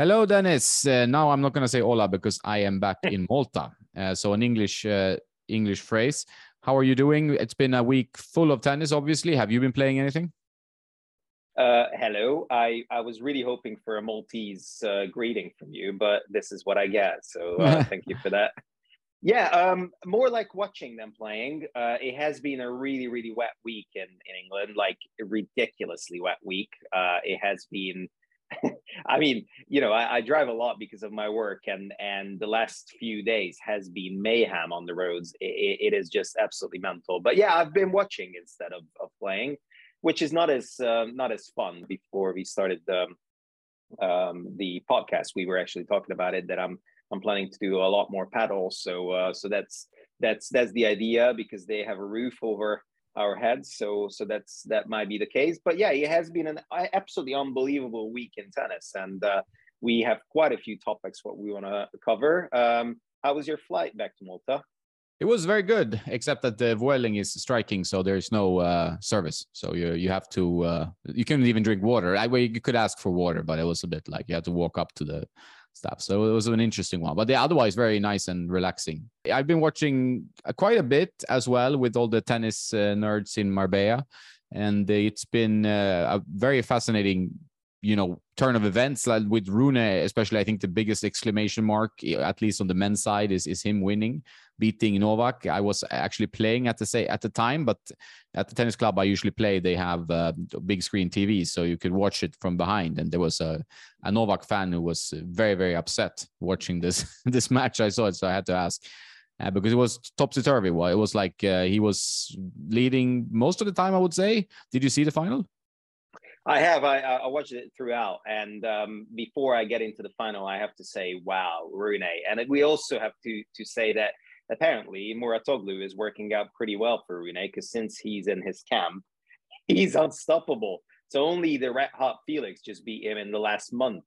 Hello, Dennis. Uh, now I'm not going to say hola because I am back in Malta. Uh, so an English uh, English phrase. How are you doing? It's been a week full of tennis. Obviously, have you been playing anything? Uh, hello. I, I was really hoping for a Maltese uh, greeting from you, but this is what I get. So uh, thank you for that. Yeah, um, more like watching them playing. Uh, it has been a really, really wet week in, in England, like a ridiculously wet week. Uh, it has been, I mean, you know, I, I, drive a lot because of my work, and and the last few days has been mayhem on the roads. it, it is just absolutely mental. But yeah, I've been watching instead of, of playing, which is not as uh, not as fun. Before we started the um, the podcast, we were actually talking about it that I'm I'm planning to do a lot more paddles. So uh, so that's that's that's the idea because they have a roof over our heads. So so that's that might be the case. But yeah, it has been an absolutely unbelievable week in tennis, and uh, we have quite a few topics what we want to cover. Um, how was your flight back to Malta? It was very good, except that the Vueling is striking, so there's no uh, service. So you you have to uh, you couldn't even drink water. I well, you could ask for water, but it was a bit like you had to walk up to the stuff. So it was an interesting one, but the otherwise very nice and relaxing. I've been watching quite a bit as well with all the tennis uh, nerds in Marbella, and it's been uh, a very fascinating you know turn of events like with Rune especially I think the biggest exclamation mark at least on the men's side is is him winning beating Novak I was actually playing at the say at the time but at the tennis club I usually play they have uh, big screen TVs so you could watch it from behind and there was a, a Novak fan who was very very upset watching this this match I saw it so I had to ask uh, because it was topsy turvy. Well, it was like uh, he was leading most of the time. I would say. Did you see the final? I have. I, I watched it throughout, and um, before I get into the final, I have to say, wow, Rune. And we also have to to say that apparently Mouratoglou is working out pretty well for Rune because since he's in his camp, he's unstoppable. So only the red hot Felix just beat him in the last month,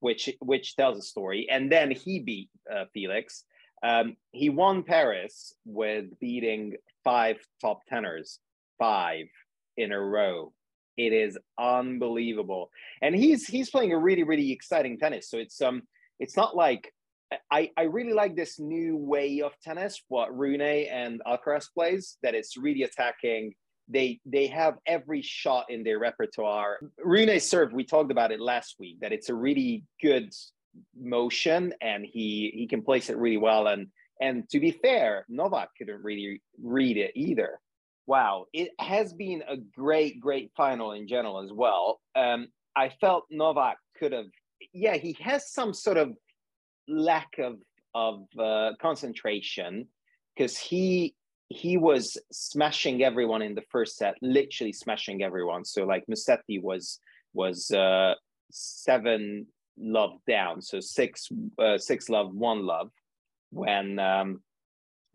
which which tells a story. And then he beat uh, Felix. Um, he won Paris with beating five top tenors, five in a row it is unbelievable, and he's he's playing a really really exciting tennis. So it's um it's not like I, I really like this new way of tennis, what Rune and Alcaraz plays, that it's really attacking. They they have every shot in their repertoire. Rune serve, we talked about it last week, that it's a really good motion and he he can place it really well. And and to be fair, Novak couldn't really read it either wow, it has been a great, great final in general as well. Um, I felt Novak could have, yeah, he has some sort of lack of of uh, concentration because he he was smashing everyone in the first set, literally smashing everyone. So like Musetti was was uh, seven love down, so six uh, six love one love when um,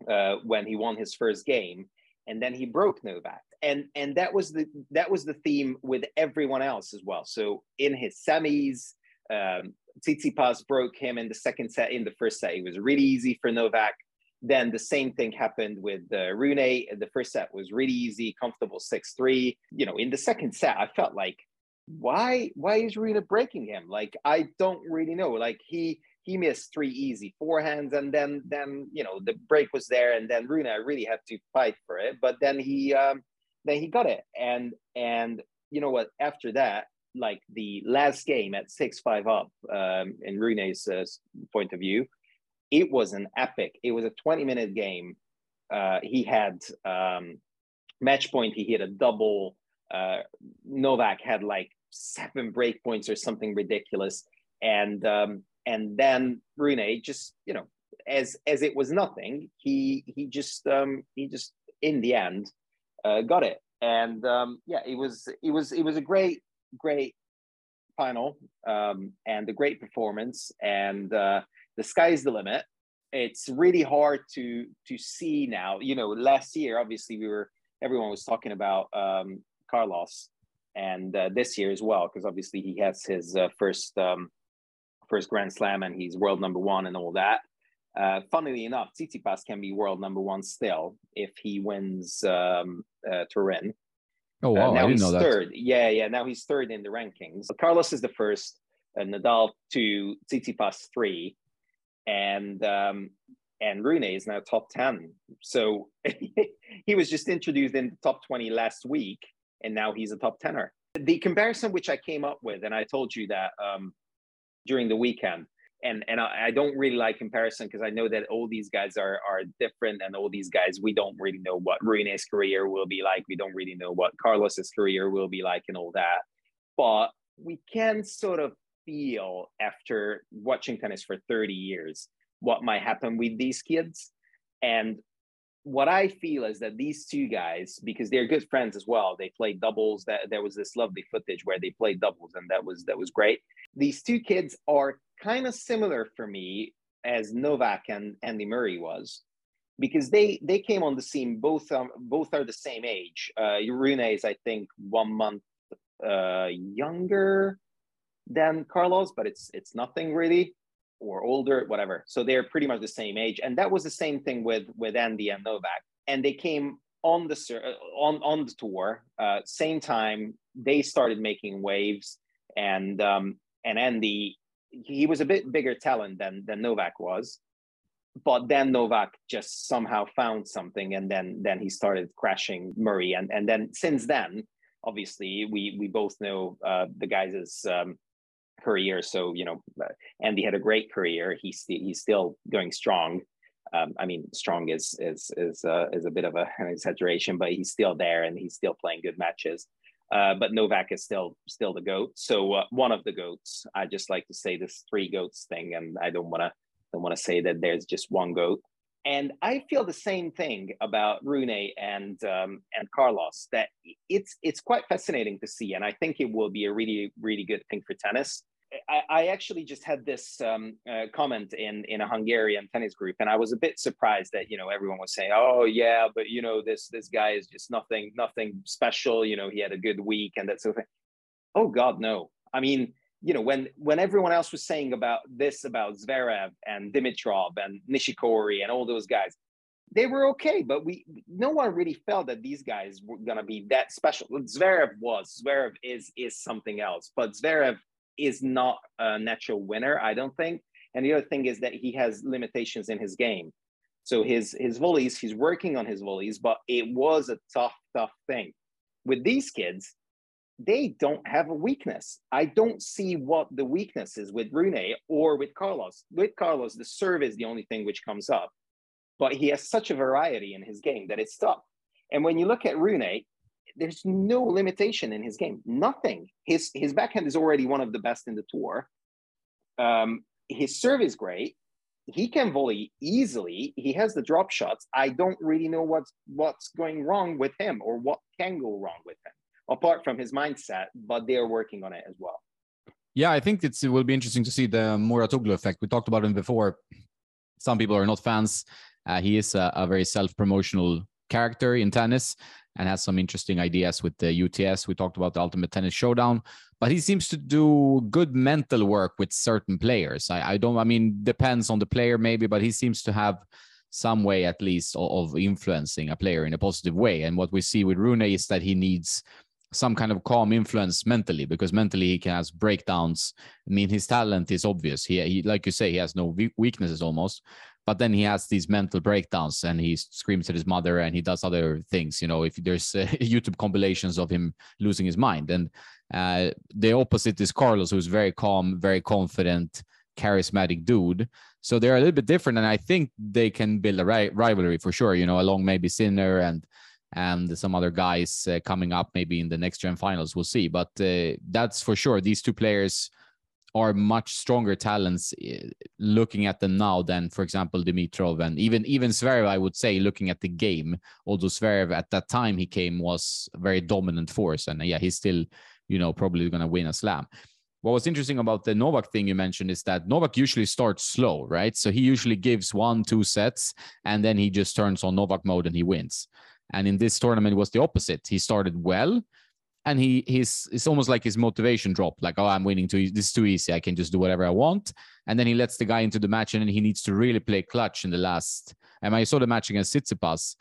uh, when he won his first game and then he broke Novak. And and that was the that was the theme with everyone else as well. So in his semis, um, Tsitsipas broke him in the second set. In the first set, it was really easy for Novak. Then the same thing happened with uh, Rune. The first set was really easy, comfortable six three. You know, in the second set, I felt like why why is Rune breaking him? Like I don't really know. Like he he missed three easy forehands and then then you know the break was there and then Rune really had to fight for it but then he um then he got it and and you know what after that like the last game at 6-5 up um in Rune's uh, point of view it was an epic. It was a 20 minute game. Uh he had um match point he hit a double. Uh Novak had like seven break points or something ridiculous. And um and then Rune just you know as as it was nothing he he just um he just in the end uh, got it. And um yeah it was it was it was a great great final um and a great performance and uh the sky's the limit it's really hard to to see now you know last year obviously we were everyone was talking about um carlos and uh, this year as well because obviously he has his uh, first um first Grand Slam and he's world number one and all that. Uh, funnily enough, Tsitsipas can be world number one still if he wins um, uh, Turin. Oh wow! Uh, now he's third. Yeah, yeah. Now he's third in the rankings. Carlos is the first. uh, Nadal two, Tsitsipas three, and um, and Rune is now top ten. So he was just introduced in the top twenty last week, and now he's a top tenner. The comparison which I came up with, and I told you that um, during the weekend, and and I, I don't really like comparison because I know that all these guys are are different, and all these guys we don't really know what Rune's career will be like. We don't really know what Carlos's career will be like, and all that. But we can sort of feel after watching tennis for 30 years what might happen with these kids. And what I feel is that these two guys, because they're good friends as well, they played doubles. That there was this lovely footage where they played doubles, and that was that was great. These two kids are kind of similar for me as Novak and Andy Murray was, because they they came on the scene both um, both are the same age. Uh, Rune is I think one month uh, younger than Carlos, but it's it's nothing really, or older, whatever. So they're pretty much the same age, and that was the same thing with with Andy and Novak, and they came on the uh, on on the tour uh, same time. They started making waves, and um, and Andy he was a bit bigger talent than than Novak was, but then Novak just somehow found something, and then then he started crashing Murray, and and then since then, obviously we we both know uh, the guys' um, career. So you know, uh, Andy had a great career. He's he's still going strong. Um, I mean, strong is is is uh, is a bit of a, an exaggeration, but he's still there and he's still playing good matches. Uh, but Novak is still still the goat. So uh, one of the goats. I just like to say this three goats thing, and I don't want to don't want to say that there's just one goat. And I feel the same thing about Rune and um, and Carlos. That it's it's quite fascinating to see, and I think it will be a really really good thing for tennis. I, actually just had this um, uh, comment in in a Hungarian tennis group, and I was a bit surprised that you know everyone was saying, "Oh yeah, but you know this this guy is just nothing nothing special." You know, he had a good week and that sort of thing. Oh God, no! I mean, you know, when when everyone else was saying about this about Zverev and Dimitrov and Nishikori and all those guys, they were okay, but we no one really felt that these guys were gonna be that special. Zverev was Zverev is is something else, but Zverev is not a natural winner, I don't think. And the other thing is that he has limitations in his game. So his his volleys, he's working on his volleys, but it was a tough, tough thing. With these kids, they don't have a weakness. I don't see what the weakness is with Rune or with Carlos. With Carlos, the serve is the only thing which comes up, but he has such a variety in his game that it's tough. And when you look at Rune, there's no limitation in his game. Nothing. His his backhand is already one of the best in the tour. Um, his serve is great. He can volley easily. He has the drop shots. I don't really know what's what's going wrong with him or what can go wrong with him, apart from his mindset. But they are working on it as well. Yeah, I think it's, it will be interesting to see the Mouratoglou effect. We talked about him before. Some people are not fans. Uh, he is a, a very self-promotional character in tennis and has some interesting ideas with the UTS. We talked about the Ultimate Tennis Showdown, but he seems to do good mental work with certain players. I, I don't, I mean, depends on the player maybe, but he seems to have some way at least of, of influencing a player in a positive way. And what we see with Rune is that he needs some kind of calm influence mentally because mentally he has breakdowns. I mean, his talent is obvious. He, he like you say, he has no weaknesses almost, but then he has these mental breakdowns and he screams at his mother and he does other things you know if there's uh, youtube compilations of him losing his mind. And uh, the opposite is carlos who's very calm very confident charismatic dude. So they're a little bit different and i think they can build a ri- rivalry for sure you know along maybe sinner and and some other guys uh, coming up maybe in the next gen finals. We'll see. But uh, that's for sure. These two players are much stronger talents eh, looking at them now than, for example, Dimitrov and even even Zverev. I would say, looking at the game, although Zverev at that time he came was a very dominant force, and yeah, he's still, you know, probably going to win a slam. What was interesting about the Novak thing you mentioned is that Novak usually starts slow, right? So he usually gives one, two sets, and then he just turns on Novak mode and he wins. And in this tournament, was the opposite. He started well, and he he's it's almost like his motivation dropped like oh i'm winning too this is too easy i can just do whatever i want and then he lets the guy into the match and he needs to really play clutch in the last and i saw the match against Tsitsipas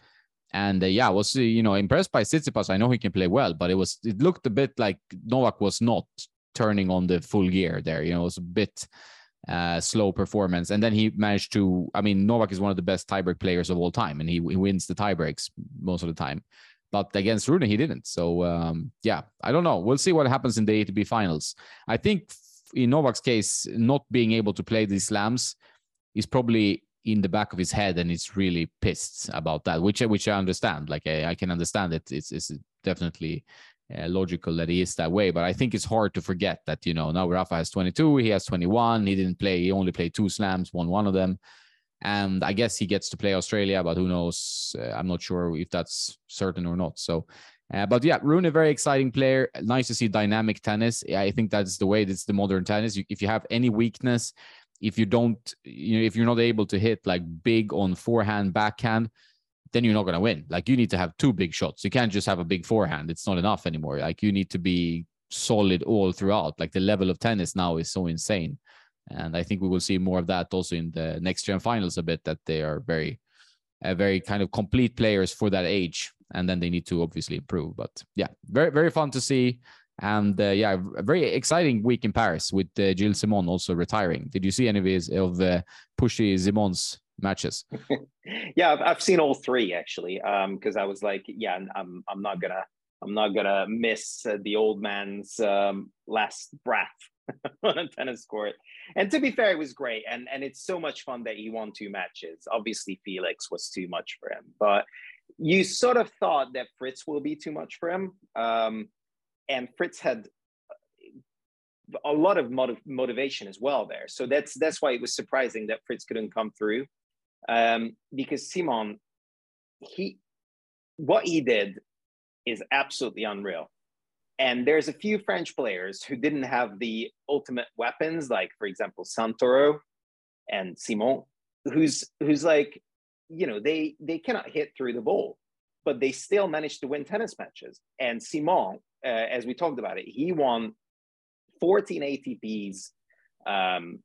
and uh, yeah I was you know impressed by Tsitsipas I know he can play well but it was it looked a bit like Novak was not turning on the full gear there. You know, it was a bit uh, slow performance. And then he managed to, I mean, Novak is one of the best tiebreak players of all time, and he, he wins the tiebreaks most of the time. But against Rune, he didn't. So, um, yeah, I don't know. We'll see what happens in the ATP finals. I think in Novak's case, not being able to play these slams is probably in the back of his head and he's really pissed about that which which i understand like i, I can understand it it's, it's definitely uh, logical that he is that way. But I think it's hard to forget that you know now Rafa has 22, he has 21. He didn't play. He only played two slams, won one of them, and I guess he gets to play Australia. But who knows? Uh, I'm not sure if that's certain or not. So. Uh, but yeah, Rune, a very exciting player. Nice to see dynamic tennis. I think that's the way. That's the modern tennis. You, if you have any weakness, if you don't, you know, if you're not able to hit like big on forehand, backhand, then you're not going to win. Like you need to have two big shots. You can't just have a big forehand. It's not enough anymore. Like you need to be solid all throughout. Like the level of tennis now is so insane. And I think we will see more of that also in the next gen finals a bit that they are very, uh, very kind of complete players for that age. And then they need to obviously improve. But yeah, very, very fun to see. And uh, yeah, a very exciting week in Paris with uh, Gilles Simon also retiring. Did you see any of his of uh, Pushy Simon's matches? yeah, I've, I've, seen all three actually. Because um, I was like, yeah, I'm I'm not gonna I'm not gonna miss uh, the old man's um, last breath on a tennis court. And to be fair, it was great, and and it's so much fun that he won two matches. Obviously, Felix was too much for him, but you sort of thought that Fritz will be too much for him. Um, and Fritz had a lot of motiv- motivation as well there. So that's that's why it was surprising that Fritz couldn't come through um, because Simon, he, what he did is absolutely unreal. And there's a few French players who didn't have the ultimate weapons, like for example Santoro and Simon, who's who's like, you know, they they cannot hit through the ball, but they still managed to win tennis matches. And Simon, uh, as we talked about it, he won 14 ATPs, um,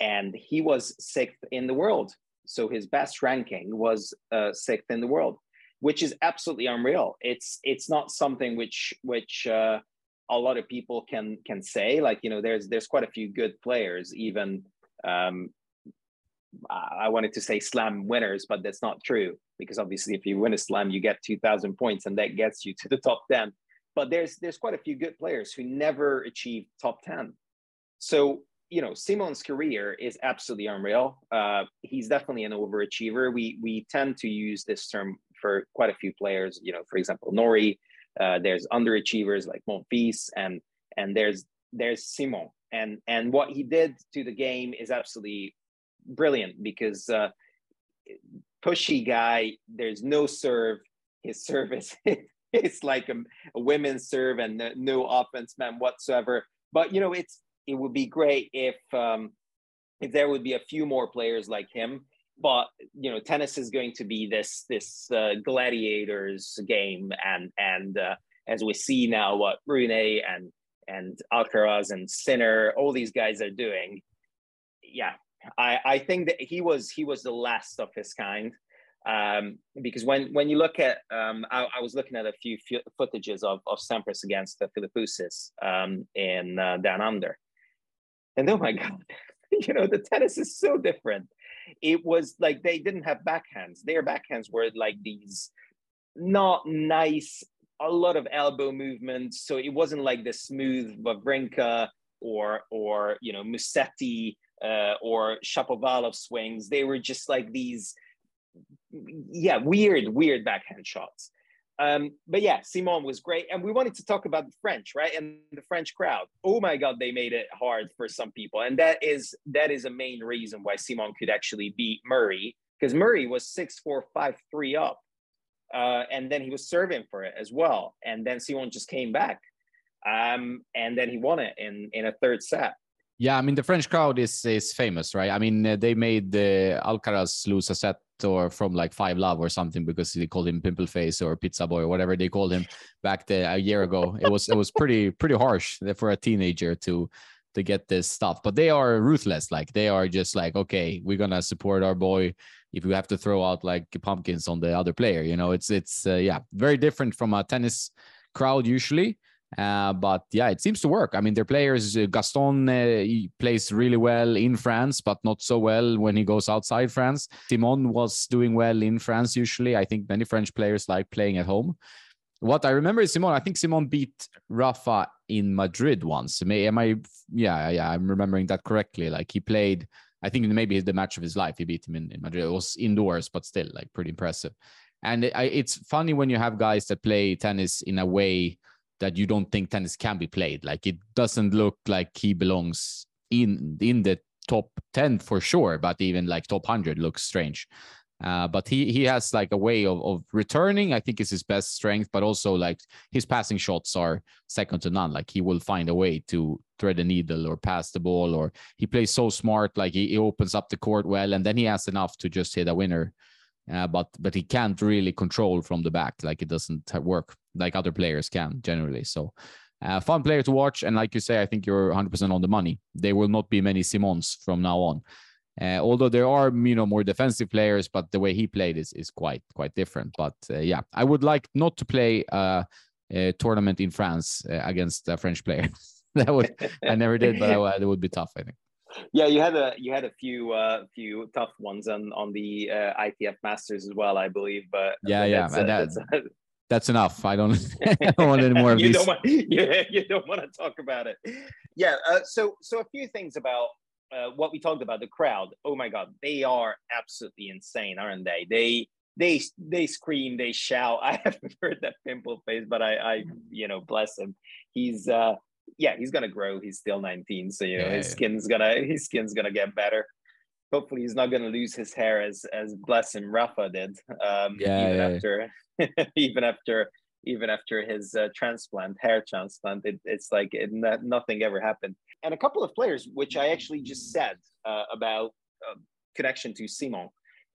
and he was sixth in the world so his best ranking was uh, sixth in the world, which is absolutely unreal. It's it's not something which which uh, a lot of people can can say. Like you know, there's there's quite a few good players. Even um, I wanted to say slam winners, but that's not true because obviously, if you win a slam, you get two thousand points, and that gets you to the top ten. But there's there's quite a few good players who never achieved top ten. So you know, Simon's career is absolutely unreal. Uh, he's definitely an overachiever. We we tend to use this term for quite a few players. You know, for example, Norrie. Uh, there's underachievers like Monfils, and and there's there's Simon. And and what he did to the game is absolutely brilliant because uh, pushy guy. There's no serve. His service it's like a, a women's serve and no offense man whatsoever. But you know, it's it would be great if um, if there would be a few more players like him. But you know, tennis is going to be this this uh, gladiators game, and and uh, as we see now, what Rune and and Alcaraz and Sinner, all these guys are doing. Yeah, I I think that he was he was the last of his kind. Um, because when when you look at um, I, I, was looking at a few footages of of Sampras against the Philippoussis um, in uh, Down Under, and oh my God, you know, the tennis is so different. It was like they didn't have backhands. Their backhands were like these not nice, a lot of elbow movements. So it wasn't like the smooth Wawrinka or or you know Musetti uh, or Shapovalov swings. They were just like these, yeah, weird, weird backhand shots. Um, but yeah, Simon was great. And we wanted to talk about the French, right? And the French crowd. Oh my God, they made it hard for some people. And that is that is a main reason why Simon could actually beat Murray, because Murray was six, four, five, three up. Uh, and then he was serving for it as well. And then Simon just came back. Um, and then he won it in in a third set. Yeah, I mean the French crowd is is famous, right? I mean uh, they made the Alcaraz lose a set or from like Five Love or something because they called him Pimple Face or Pizza Boy or whatever they called him back the, a year ago. It was it was pretty pretty harsh for a teenager to to get this stuff. But they are ruthless. Like they are just like, okay, we're gonna support our boy. If we have to throw out like pumpkins on the other player, you know, it's it's uh, yeah, very different from a tennis crowd usually. Uh, but yeah, it seems to work. I mean, their players, uh, Gaston uh, plays really well in France, but not so well when he goes outside France. Simon was doing well in France usually. I think many French players like playing at home. What I remember is Simon. I think Simon beat Rafa in Madrid once. Am I? Yeah, yeah, I'm remembering that correctly. Like he played. I think maybe the match of his life. He beat him in, in Madrid. It was indoors, but still, like pretty impressive. And it, I, it's funny when you have guys that play tennis in a way that you don't think tennis can be played. Like it doesn't look like he belongs in in the top 10 for sure, but even like top 100 looks strange. Uh, but he he has like a way of, of returning. I think is his best strength, but also like his passing shots are second to none. Like he will find a way to thread a needle or pass the ball, or he plays so smart. Like he, he opens up the court well, and then he has enough to just hit a winner uh, but but he can't really control from the back like it doesn't work like other players can generally. So uh, fun player to watch. And like you say i think you're 100% on the money. There will not be many simons from now on. Uh, although there are you know more defensive players but the way he played is is quite quite different. But uh, yeah i would like not to play uh, a tournament in france uh, against a french player. That would i never did but I, it would be tough i think. Yeah, you had a you had a few uh, few tough ones on on the uh, ITF Masters as well, I believe. But yeah, yeah, and that, that's, enough. I don't, I don't want any more of you these. Don't want, yeah, you don't want to talk about it. Yeah. Uh, so so a few things about uh, what we talked about the crowd. Oh my God, they are absolutely insane, aren't they? They they they scream, they shout. I haven't heard that pimple face, but I I you know bless him. He's uh yeah, he's gonna grow. He's still 19, so you know yeah, his skin's gonna his skin's gonna get better. Hopefully, he's not gonna lose his hair as as bless him Rafa did. Um, yeah, even yeah, after even after even after his uh, transplant, hair transplant, it, it's like it, nothing ever happened. And a couple of players, which I actually just said uh, about uh, connection to Simon,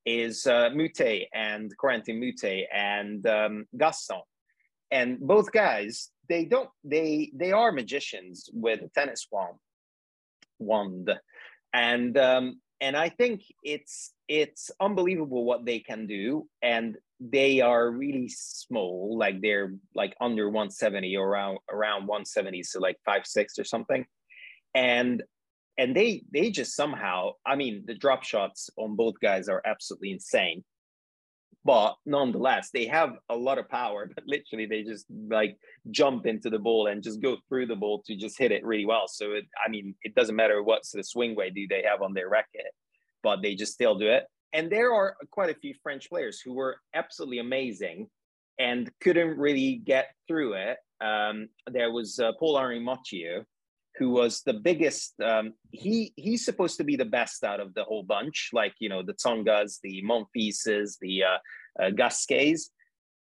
is uh, Moutet and Corentin Moutet and um, Gaston. And both guys they don't they they are magicians with a tennis wand wand and um and i think it's it's unbelievable what they can do. And they are really small like they're like under 170 or around around 170 so like five six or something. And and they they just somehow i mean the drop shots on both guys are absolutely insane but nonetheless. They have a lot of power but literally they just like jump into the ball and just go through the ball to just hit it really well. So it, i mean it doesn't matter what sort of swing weight do they have on their racket but they just still do it. And there are quite a few french players who were absolutely amazing and couldn't really get through it. Um, there was uh, paul henri Mathieu, who was the biggest. Um, he he's supposed to be the best out of the whole bunch, like you know the Tsongas, the Monfises, the uh, uh, Gasquets,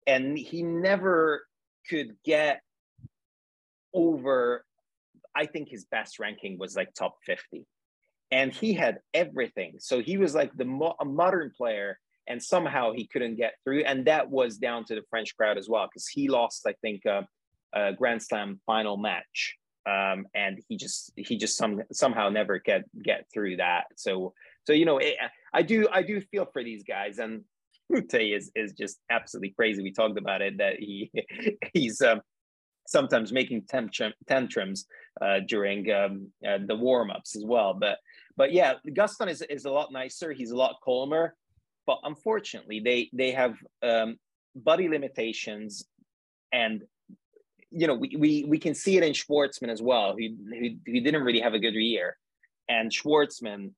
and he never could get over. I think his best ranking was like top fifty, and he had everything. So he was like the mo- a modern player, and somehow he couldn't get through, and that was down to the French crowd as well because he lost, I think, uh, a Grand Slam final match um, and he just he just some somehow never get get through that. So so you know it, I do I do feel for these guys, and Moutet is is just absolutely crazy. We talked about it that he he's um, sometimes making tantrum, tantrums uh, during um, uh, the warm ups as well. But but yeah, Gaston is is a lot nicer. He's a lot calmer. But unfortunately, they they have um, body limitations and you know, we, we, we can see it in Schwartzman as well, who, who, didn't really have a good year. And Schwartzman,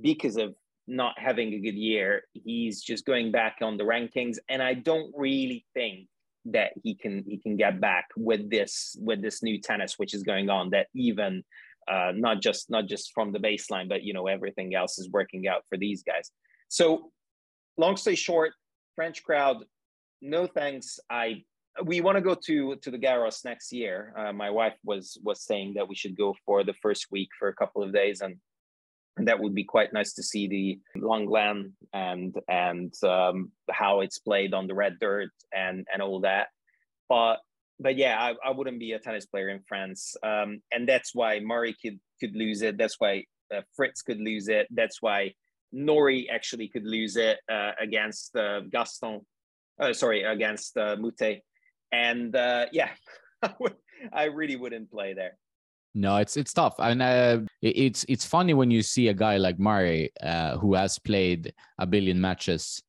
because of not having a good year, he's just going back on the rankings. And I don't really think that he can he can get back with this with this new tennis which is going on that even uh, not just not just from the baseline but you know everything else is working out for these guys so long story short french crowd no thanks i we want to go to to the Garros next year. Uh, my wife was was saying that we should go for the first week for a couple of days, and, and that would be quite nice to see the Lenglen and and um, how it's played on the red dirt and and all that. But but yeah, I, I wouldn't be a tennis player in France, um, and that's why Murray could could lose it. That's why uh, Fritz could lose it. That's why Norrie actually could lose it uh, against uh, Gaston. Uh, sorry, against uh, Moutet and uh, yeah, I really wouldn't play there. No, it's it's tough, and uh, it's it's funny when you see a guy like Murray uh, who has played a billion matches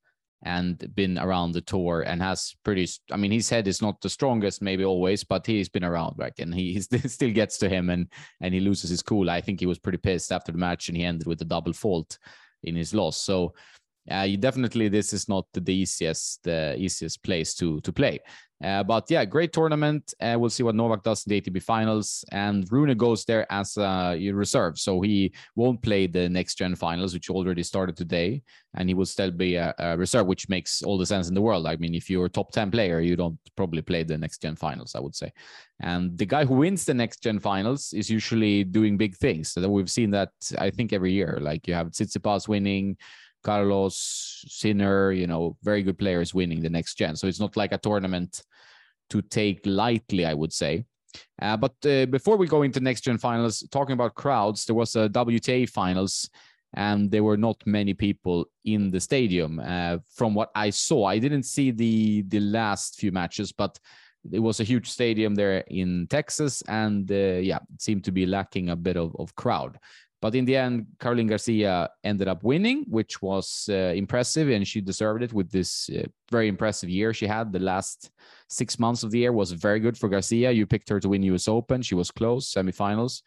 and been around the tour and has pretty i mean his head is not the strongest maybe always but he's been around right and he, still gets to him and and he loses his cool. I think he was pretty pissed after the match and he ended with a double fault in his loss. So uh, you definitely this is not the easiest the easiest place to to play uh, but yeah, great tournament. Uh, we'll see what Novak does in the ATP finals. And Rune goes there as a reserve. So he won't play the next gen finals, which already started today. And he will still be a, a, reserve, which makes all the sense in the world. I mean, if you're a top 10 player, you don't probably play the next gen finals, I would say. And the guy who wins the next gen finals is usually doing big things. So we've seen that, I think, every year. Like you have Tsitsipas winning. Carlos, Sinner, you know, very good players winning the next gen. So it's not like a tournament to take lightly, I would say. Uh, but uh, before we go into next gen finals, talking about crowds, there was a WTA finals, and there were not many people in the stadium. Uh, from what I saw, I didn't see the the last few matches, but it was a huge stadium there in Texas, and uh, yeah, it seemed to be lacking a bit of, of crowd. But in the end, Caroline Garcia ended up winning, which was uh, impressive, and she deserved it with this uh, very impressive year she had. The last six months of the year was very good for Garcia. You picked her to win U.S. Open; she was close, semifinals,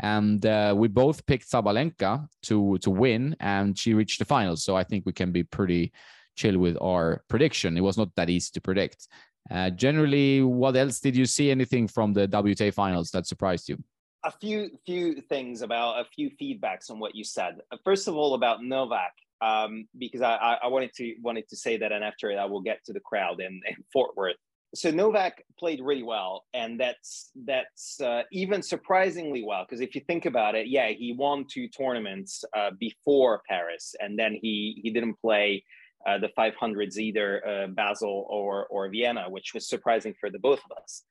and uh, we both picked Sabalenka to to win, and she reached the finals. So I think we can be pretty chill with our prediction. It was not that easy to predict. Uh, generally, what else did you see? Anything from the WTA finals that surprised you? A few few things about a few feedbacks on what you said. First of all, about Novak, um, because I, I wanted to wanted to say that, and after I will get to the crowd in, in Fort Worth. So Novak played really well, and that's that's uh, even surprisingly well. Because if you think about it, yeah, he won two tournaments uh, before Paris, and then he he didn't play uh, the 500s either, uh, Basel or or Vienna, which was surprising for the both of us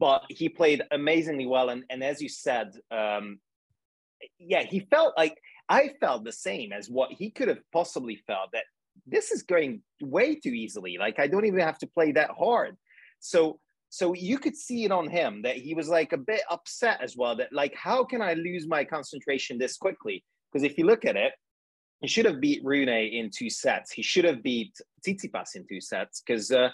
but he played amazingly well. And, and as you said, um, yeah, he felt like I felt the same as what he could have possibly felt that this is going way too easily. Like I don't even have to play that hard. So so you could see it on him that he was like a bit upset as well. That like, how can I lose my concentration this quickly? Because if you look at it, he should have beat Rune in two sets. He should have beat Tsitsipas in two sets because uh,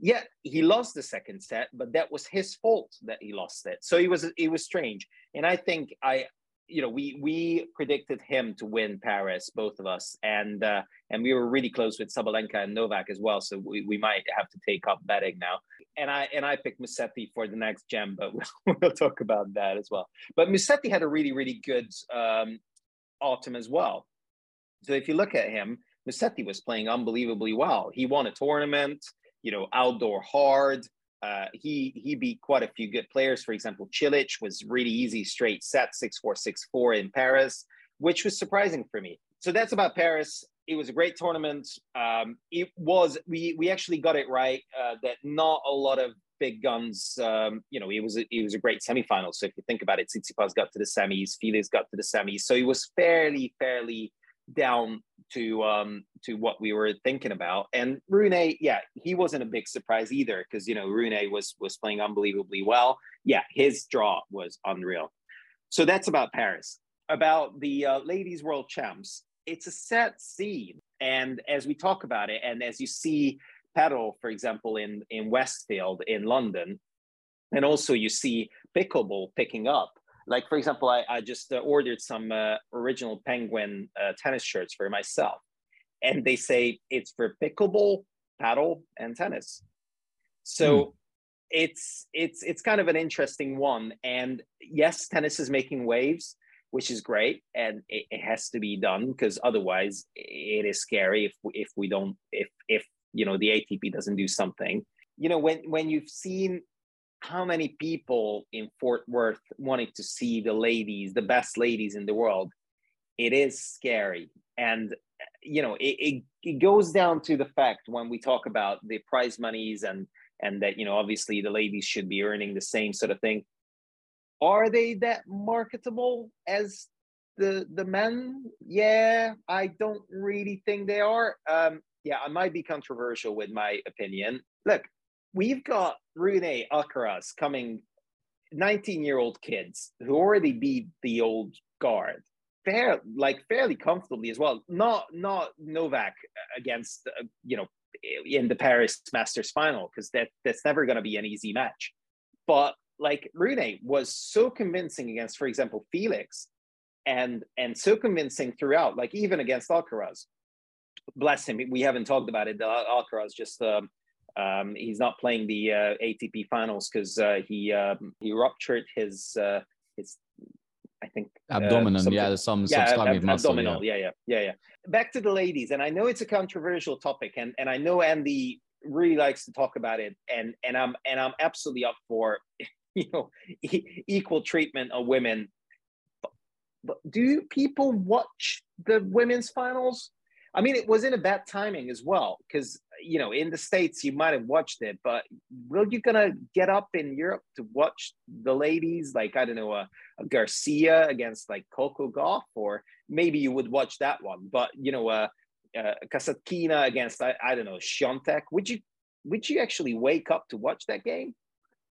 yeah, he lost the second set, but that was his fault that he lost it. So it was it was strange. And I think I you know we we predicted him to win Paris, both of us, and uh, and we were really close with Sabalenka and Novak as well. So we, we might have to take up betting now. And I and I picked Musetti for the next gen, but we'll, we'll talk about that as well. But Musetti had a really really good um, autumn as well. So if you look at him, Musetti was playing unbelievably well. He won a tournament you know, outdoor hard. Uh, he he beat quite a few good players. For example, Cilic was really easy straight set six four six four in Paris, which was surprising for me. So that's about Paris. It was a great tournament. Um, it was we we actually got it right uh, that not a lot of big guns. Um, you know, it was a, it was a great semifinal. So if you think about it, Tsitsipas got to the semis, Felix got to the semis. So it was fairly fairly down to um to what we were thinking about. And Rune, yeah, he wasn't a big surprise either because you know Rune was was playing unbelievably well. Yeah, his draw was unreal. So that's about Paris. About the uh, ladies world champs, it's a set scene, and as we talk about it, and as you see Paddle, for example, in in Westfield in London, and also you see pickleball picking up like for example i, I just uh, ordered some uh, original penguin uh, tennis shirts for myself. And they say it's for pickleball paddle and tennis. So mm. it's it's it's kind of an interesting one. And yes tennis is making waves which is great. And it, it has to be done because otherwise it is scary if if we don't if if you know the atp doesn't do something. You know when when you've seen how many people in Fort Worth wanted to see the ladies, the best ladies in the world. It is scary. And, you know, it, it, it, goes down to the fact when we talk about the prize monies and, and that, you know, obviously the ladies should be earning the same sort of thing. Are they that marketable as the, the men? Yeah, I don't really think they are. Um, yeah, I might be controversial with my opinion. Look, we've got Rune Alcaraz coming 19 year old kids who already beat the old guard fair like fairly comfortably as well. Not not novak against uh, you know in the paris masters final because that that's never going to be an easy match. But like Rune was so convincing against for example felix and and so convincing throughout like even against alcaraz bless him we haven't talked about it alcaraz just um, um, he's not playing the uh, ATP finals because uh, he um, he ruptured his uh, his I think uh, abdominal. yeah, some yeah, ab- muscle, abdominal. Yeah. yeah, yeah, yeah, yeah. Back to the ladies, and I know it's a controversial topic, and and I know Andy really likes to talk about it, and and I'm and I'm absolutely up for you know e- equal treatment of women. But, but do people watch the women's finals? I mean, it was in a bad timing as well because you know in the states you might have watched it, but will you gonna get up in Europe to watch the ladies like I don't know a, a Garcia against like Coco Gauff, or maybe you would watch that one, but you know uh, uh, a, a Kasatkina against I, I don't know Swiatek. Would you would you actually wake up to watch that game?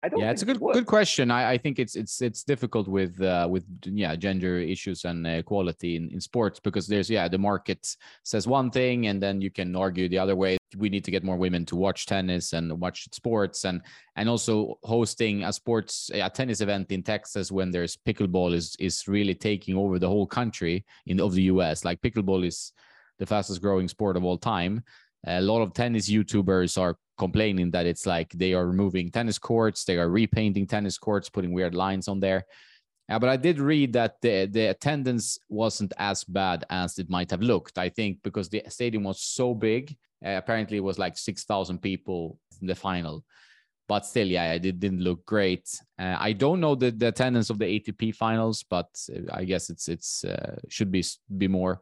I don't. Yeah, it's a good good question. I, I think it's it's it's difficult with uh, with yeah gender issues and equality in, in sports because there's yeah the market says one thing and then you can argue the other way. We need to get more women to watch tennis and watch sports and and also hosting a sports a tennis event in Texas when there's pickleball is is really taking over the whole country in of the U.S. Like pickleball is the fastest growing sport of all time a lot of tennis YouTubers are complaining that it's like they are removing tennis courts, they are repainting tennis courts, putting weird lines on there. Uh, but I did read that the the attendance wasn't as bad as it might have looked. I think because the stadium was so big, uh, apparently it was like six thousand people in the final. But still, yeah, it didn't look great. Uh, I don't know the, the attendance of the ATP finals, but I guess it's it's uh, should be be more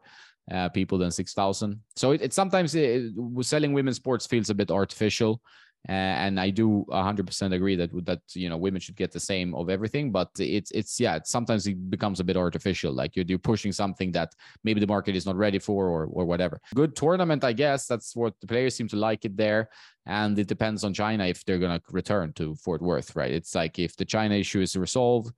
uh, people than 6,000. So it, it sometimes it, selling women's sports feels a bit artificial. Uh, and I do 100% agree that that you know women should get the same of everything, but it's it's yeah it's, sometimes it becomes a bit artificial. Like you're, you're pushing something that maybe the market is not ready for or or whatever. Good tournament, I guess. That's what the players seem to like it there, and it depends on China if they're gonna return to Fort Worth, right? It's like if the China issue is resolved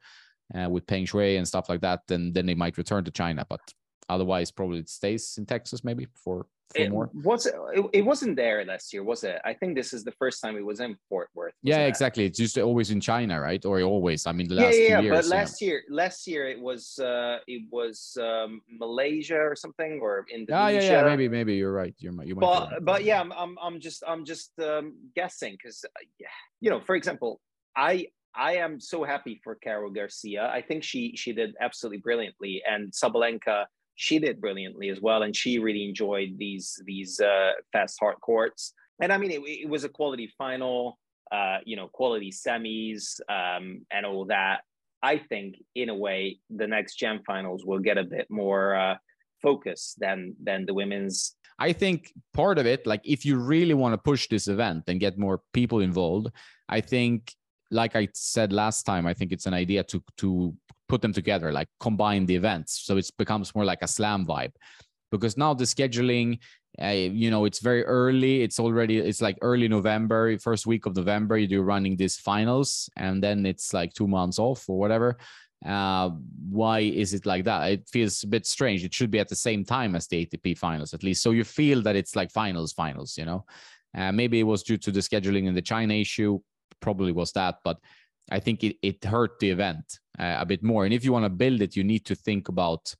uh, with Peng Shuai and stuff like that, then then they might return to China. But Otherwise, probably it stays in Texas maybe for, for it more. Was it, it, wasn't there last year, was it? I think this is the first time it was in Fort Worth. Yeah, exactly. It's just always in China, right? Or always. I mean, the last yeah, yeah, years, But last yeah. year, last year it was uh it was um, Malaysia or something or Indonesia. Ah, yeah, yeah, maybe, maybe you're right. You're you might. But right. but yeah, I'm I'm, I'm just I'm just um, guessing because uh, yeah, you know, for example, I I am so happy for Carol Garcia. I think she she did absolutely brilliantly, and Sabalenka she did brilliantly as well, and she really enjoyed these these uh, fast hard courts. And I mean, it, it was a quality final, uh, you know, quality semis, um, and all that. I think, in a way, the next gen finals will get a bit more uh, focus than than the women's. I think part of it, like if you really want to push this event and get more people involved, I think like I said last time, I think it's an idea to to put them together, like combine the events. So it becomes more like a slam vibe. Because now the scheduling, uh, you know, it's very early. It's already, it's like early November, first week of November, you do running these finals, and then it's like two months off or whatever. Uh, why is it like that? It feels a bit strange. It should be at the same time as the ATP finals, at least. So you feel that it's like finals, finals, you know? Uh, maybe it was due to the scheduling and the China issue, probably was that, but I think it, it hurt the event uh, a bit more. And if you want to build it, you need to think about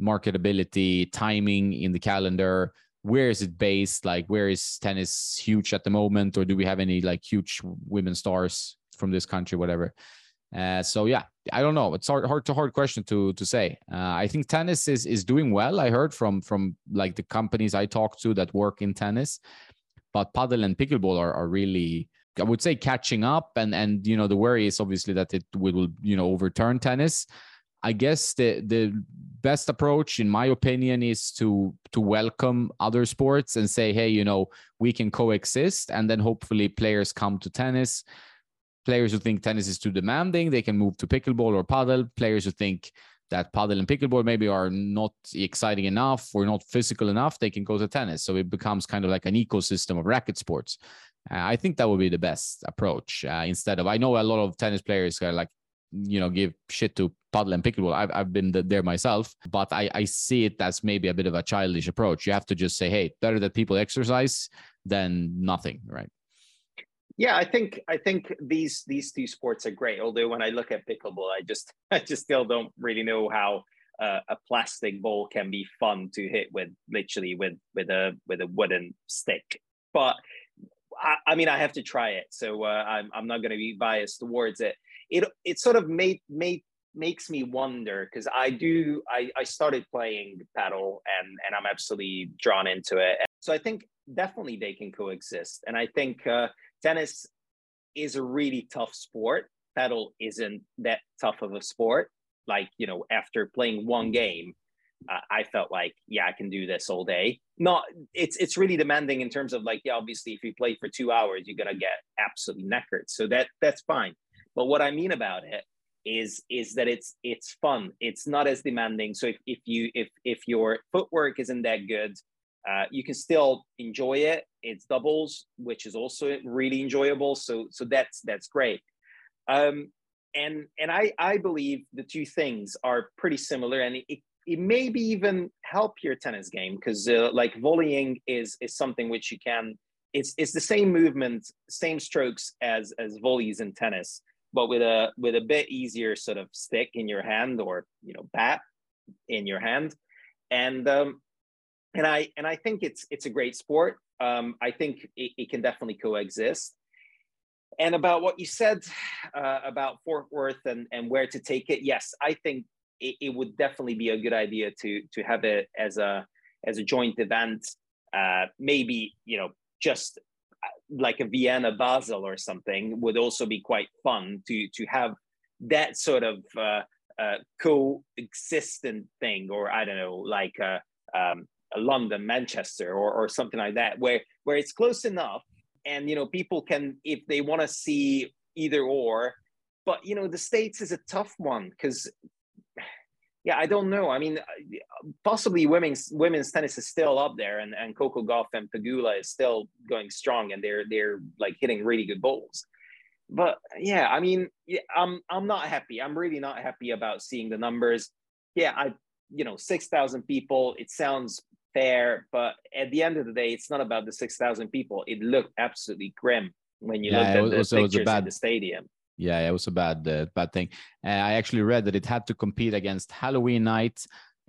marketability, timing in the calendar. Where is it based? Like, where is tennis huge at the moment? Or do we have any like huge women stars from this country, whatever? Uh, so yeah, I don't know. It's hard, hard to hard question to to say. Uh, I think tennis is is doing well. I heard from from like the companies I talked to that work in tennis, but paddle and pickleball are are really I would say catching up, and and you know the worry is obviously that it will you know overturn tennis. I guess the the best approach, in my opinion, is to to welcome other sports and say, hey, you know, we can coexist, and then hopefully players come to tennis. Players who think tennis is too demanding, they can move to pickleball or paddle. Players who think that paddle and pickleball maybe are not exciting enough or not physical enough, they can go to tennis. So it becomes kind of like an ecosystem of racket sports. I think that would be the best approach uh, instead of I know a lot of tennis players are like you know give shit to paddle and pickleball. I've I've been there myself, but I I see it as maybe a bit of a childish approach. You have to just say, hey, better that people exercise than nothing, right? Yeah, I think I think these these two sports are great. Although when I look at pickleball, I just I just still don't really know how uh, a plastic ball can be fun to hit with literally with with a with a wooden stick. But I, I mean, I have to try it, so uh, I'm I'm not going to be biased towards it. It it sort of made made makes me wonder because I do I I started playing paddle and and I'm absolutely drawn into it. So I think definitely they can coexist, and I think. Uh, tennis is a really tough sport. Paddle isn't that tough of a sport. Like, you know, after playing one game, uh, I felt like, yeah, I can do this all day. Not, it's it's really demanding in terms of like, yeah, obviously, if you play for two hours, you're gonna get absolutely knackered. So that that's fine. But what I mean about it is is that it's it's fun. It's not as demanding. So if, if you if if your footwork isn't that good, uh, you can still enjoy it. It's doubles, which is also really enjoyable. So so that's that's great. Um, and and I I believe the two things are pretty similar, and it, it maybe even help your tennis game because uh, like volleying is is something which you can. It's it's the same movement, same strokes as as volleys in tennis, but with a with a bit easier sort of stick in your hand or you know bat in your hand, and um, and I and I think it's it's a great sport. Um, I think it, it, can definitely coexist. And about what you said uh, about Fort Worth and and where to take it, yes, I think it, it, would definitely be a good idea to to have it as a as a joint event. Uh, maybe you know just uh, like a Vienna Basel or something would also be quite fun to to have that sort of uh, uh, coexistent thing, or I don't know, like a, um, London, Manchester, or, or something like that, where where it's close enough, and you know people can if they want to see either or. But you know the states is a tough one because yeah, I don't know. I mean, uh, uh, possibly women's women's tennis is still up there, and, and Coco Gauff and Pegula is still going strong, and they're they're like hitting really good balls. But yeah, I mean, yeah, I'm I'm not happy. I'm really not happy about seeing the numbers. Yeah, I you know six thousand people. It sounds fair, but at the end of the day, it's not about the six thousand people. It looked absolutely grim when you yeah, looked at the was, pictures bad, in the stadium. Yeah, it was a bad uh, bad thing. Uh, I actually read that it had to compete against Halloween night,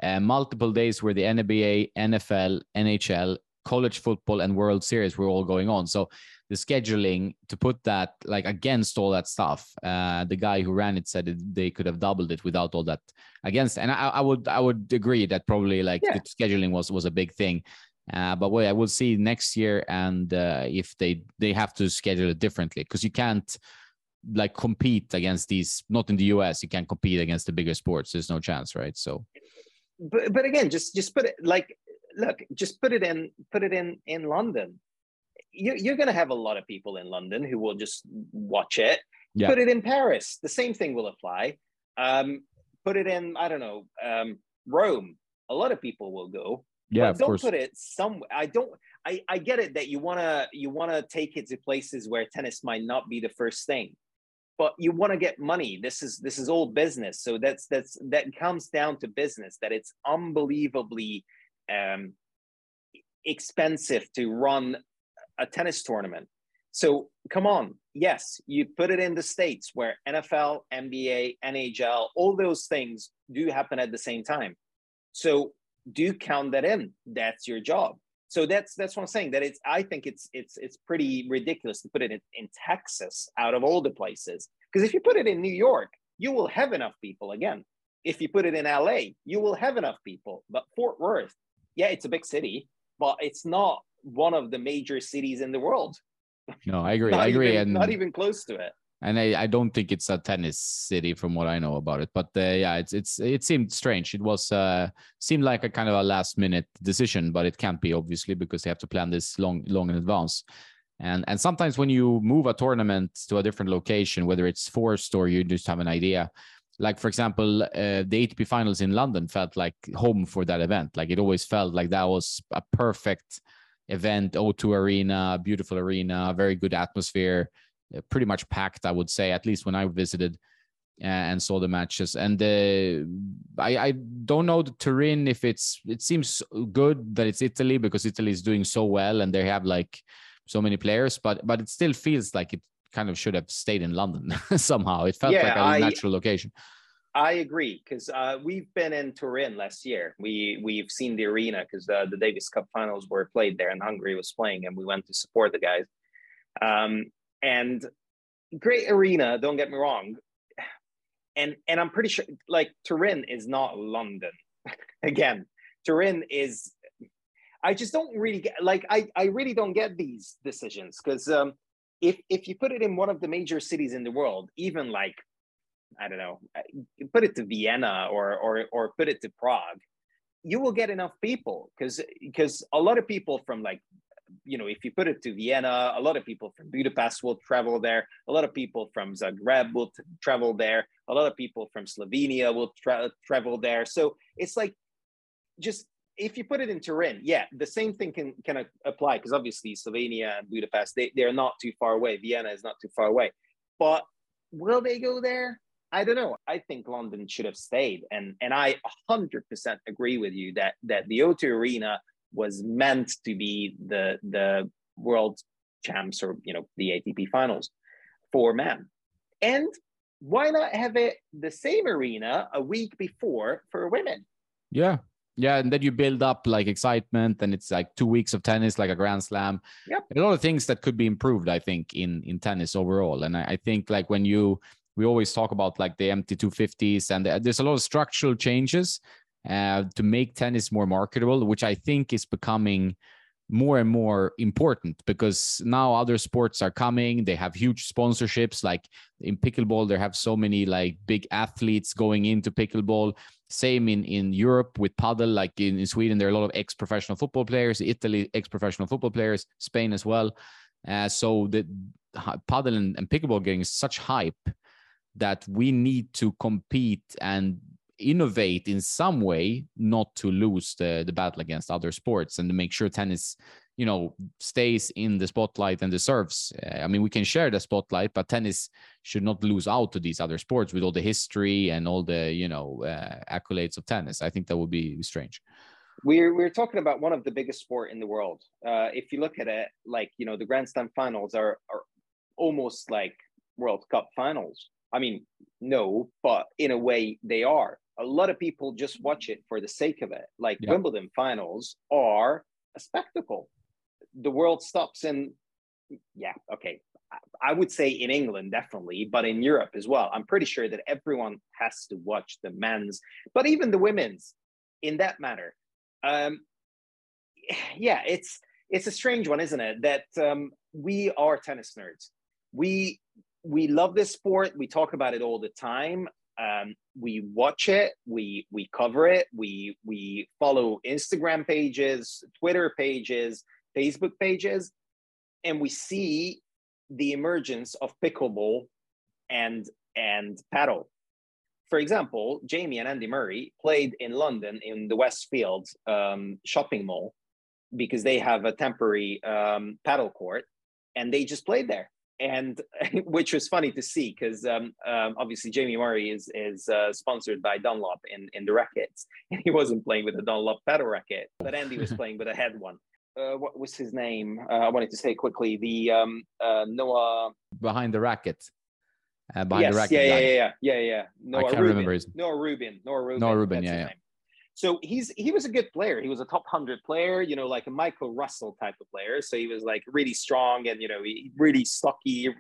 uh, multiple days where the NBA, NFL, NHL, college football, and World Series were all going on. So the scheduling to put that like against all that stuff. Uh, the guy who ran it said it, they could have doubled it without all that against. And I, I would I would agree that probably like yeah. the scheduling was was a big thing. Uh, but wait, I will see next year, and uh, if they they have to schedule it differently because you can't like compete against these. Not in the US, you can't compete against the bigger sports. There's no chance, right? So, but but again, just just put it like look, just put it in put it in in London you, you're going to have a lot of people in London who will just watch it. Yeah. Put it in Paris, the same thing will apply. Um, put it in, I don't know, um, Rome. A lot of people will go. Yeah, don't course. put it somewhere. I don't. I, I get it that you wanna you wanna take it to places where tennis might not be the first thing, but you want to get money. This is this is all business. So that's that's that comes down to business. That it's unbelievably um, expensive to run a tennis tournament. So come on, yes, you put it in the states where NFL, NBA, NHL, all those things do happen at the same time. So do count that in. That's your job. So that's that's what I'm saying. That it's I think it's it's it's pretty ridiculous to put it in, in Texas out of all the places. Because if you put it in New York, you will have enough people again. If you put it in LA, you will have enough people. But Fort Worth, yeah, it's a big city, but it's not one of the major cities in the world. No, I agree. I agree, even, and not even close to it. And I, I don't think it's a tennis city from what I know about it. But uh, yeah, it's it's it seemed strange. It was uh seemed like a kind of a last minute decision, but it can't be obviously because they have to plan this long long in advance. And and sometimes when you move a tournament to a different location, whether it's forced or you just have an idea, like for example, uh, the ATP finals in London felt like home for that event. Like it always felt like that was a perfect event, O2 Arena, beautiful arena, very good atmosphere, pretty much packed, I would say, at least when I visited. and saw the matches. And uh, I, I don't know the Turin if it's it seems good that it's Italy because Italy is doing so well and they have like so many players, but but it still feels like it kind of should have stayed in London somehow. It felt yeah, like a I, natural location. I agree because uh, we've been in Turin last year. We we've seen the arena because the, the Davis Cup finals were played there, and Hungary was playing, and we went to support the guys. Um, and great arena, don't get me wrong. And and I'm pretty sure like Turin is not London. Again, Turin is. I just don't really get like I I really don't get these decisions because um, if if you put it in one of the major cities in the world, even like I don't know, put it to Vienna or or or put it to Prague, you will get enough people because because a lot of people from like you know if you put it to Vienna, a lot of people from Budapest will travel there. A lot of people from Zagreb will t- travel there. A lot of people from Slovenia will tra- travel there. So it's like just if you put it in Turin, yeah, the same thing can can apply because obviously Slovenia and Budapest they they're not too far away. Vienna is not too far away, but will they go there? I don't know. I think London should have stayed, and and I 100% agree with you that that the O2 Arena was meant to be the the world champs or you know the ATP finals for men, and why not have it the same arena a week before for women? Yeah, yeah, and then you build up like excitement, and it's like two weeks of tennis, like a Grand Slam. Yep. A lot of things that could be improved, I think, in in tennis overall. And I, I think like when you we always talk about like the MT250s, and uh, there's a lot of structural changes uh, to make tennis more marketable, which I think is becoming more and more important because now other sports are coming. They have huge sponsorships. Like in pickleball they have so many like big athletes going into pickleball. Same in in europe with paddle like in, in sweden there are a lot of ex-professional football players. Italy ex-professional football players. Spain as well. Uh, so the paddle and, and pickleball getting such hype that we need to compete and innovate in some way not to lose the, the battle against other sports and to make sure tennis you know stays in the spotlight and deserves uh, i mean we can share the spotlight but tennis should not lose out to these other sports with all the history and all the you know uh, accolades of tennis. I think that would be strange. We're we're talking about one of the biggest sport in the world. Uh, if you look at it like you know the grand slam finals are are almost like world cup finals. I mean, no, but in a way they are. A lot of people just watch it for the sake of it. Like yeah. Wimbledon finals are a spectacle. The world stops and yeah, okay. I would say in England, definitely, but in Europe as well. I'm pretty sure that everyone has to watch the men's, but even the women's in that matter. Um, yeah, it's it's a strange one, isn't it? That um, we are tennis nerds. We we love this sport. We talk about it all the time. Um, we watch it, we we cover it, we we follow Instagram pages, Twitter pages, Facebook pages, and we see the emergence of pickleball and and padel. For example, Jamie and Andy Murray played in London in the Westfield um, shopping mall because they have a temporary um, paddle court, and they just played there and which was funny to see because um, um, obviously Jamie Murray is is uh, sponsored by Dunlop in in the rackets, and he wasn't playing with a Dunlop padel racket, but Andy was playing with a head one. Uh, what was his name? Uh, I wanted to say quickly the um, uh, Noah behind the racket. Uh, behind yes, the racket. Yeah, yeah, yeah, yeah, yeah. Noah I can't Rubin. remember his. Noah Rubin. Noah Rubin. Noah Rubin. Yeah, yeah. Name. So he's he was a good player. He was a top hundred player, you know, like a Michael Russell type of player. So he was like really strong and you know really stocky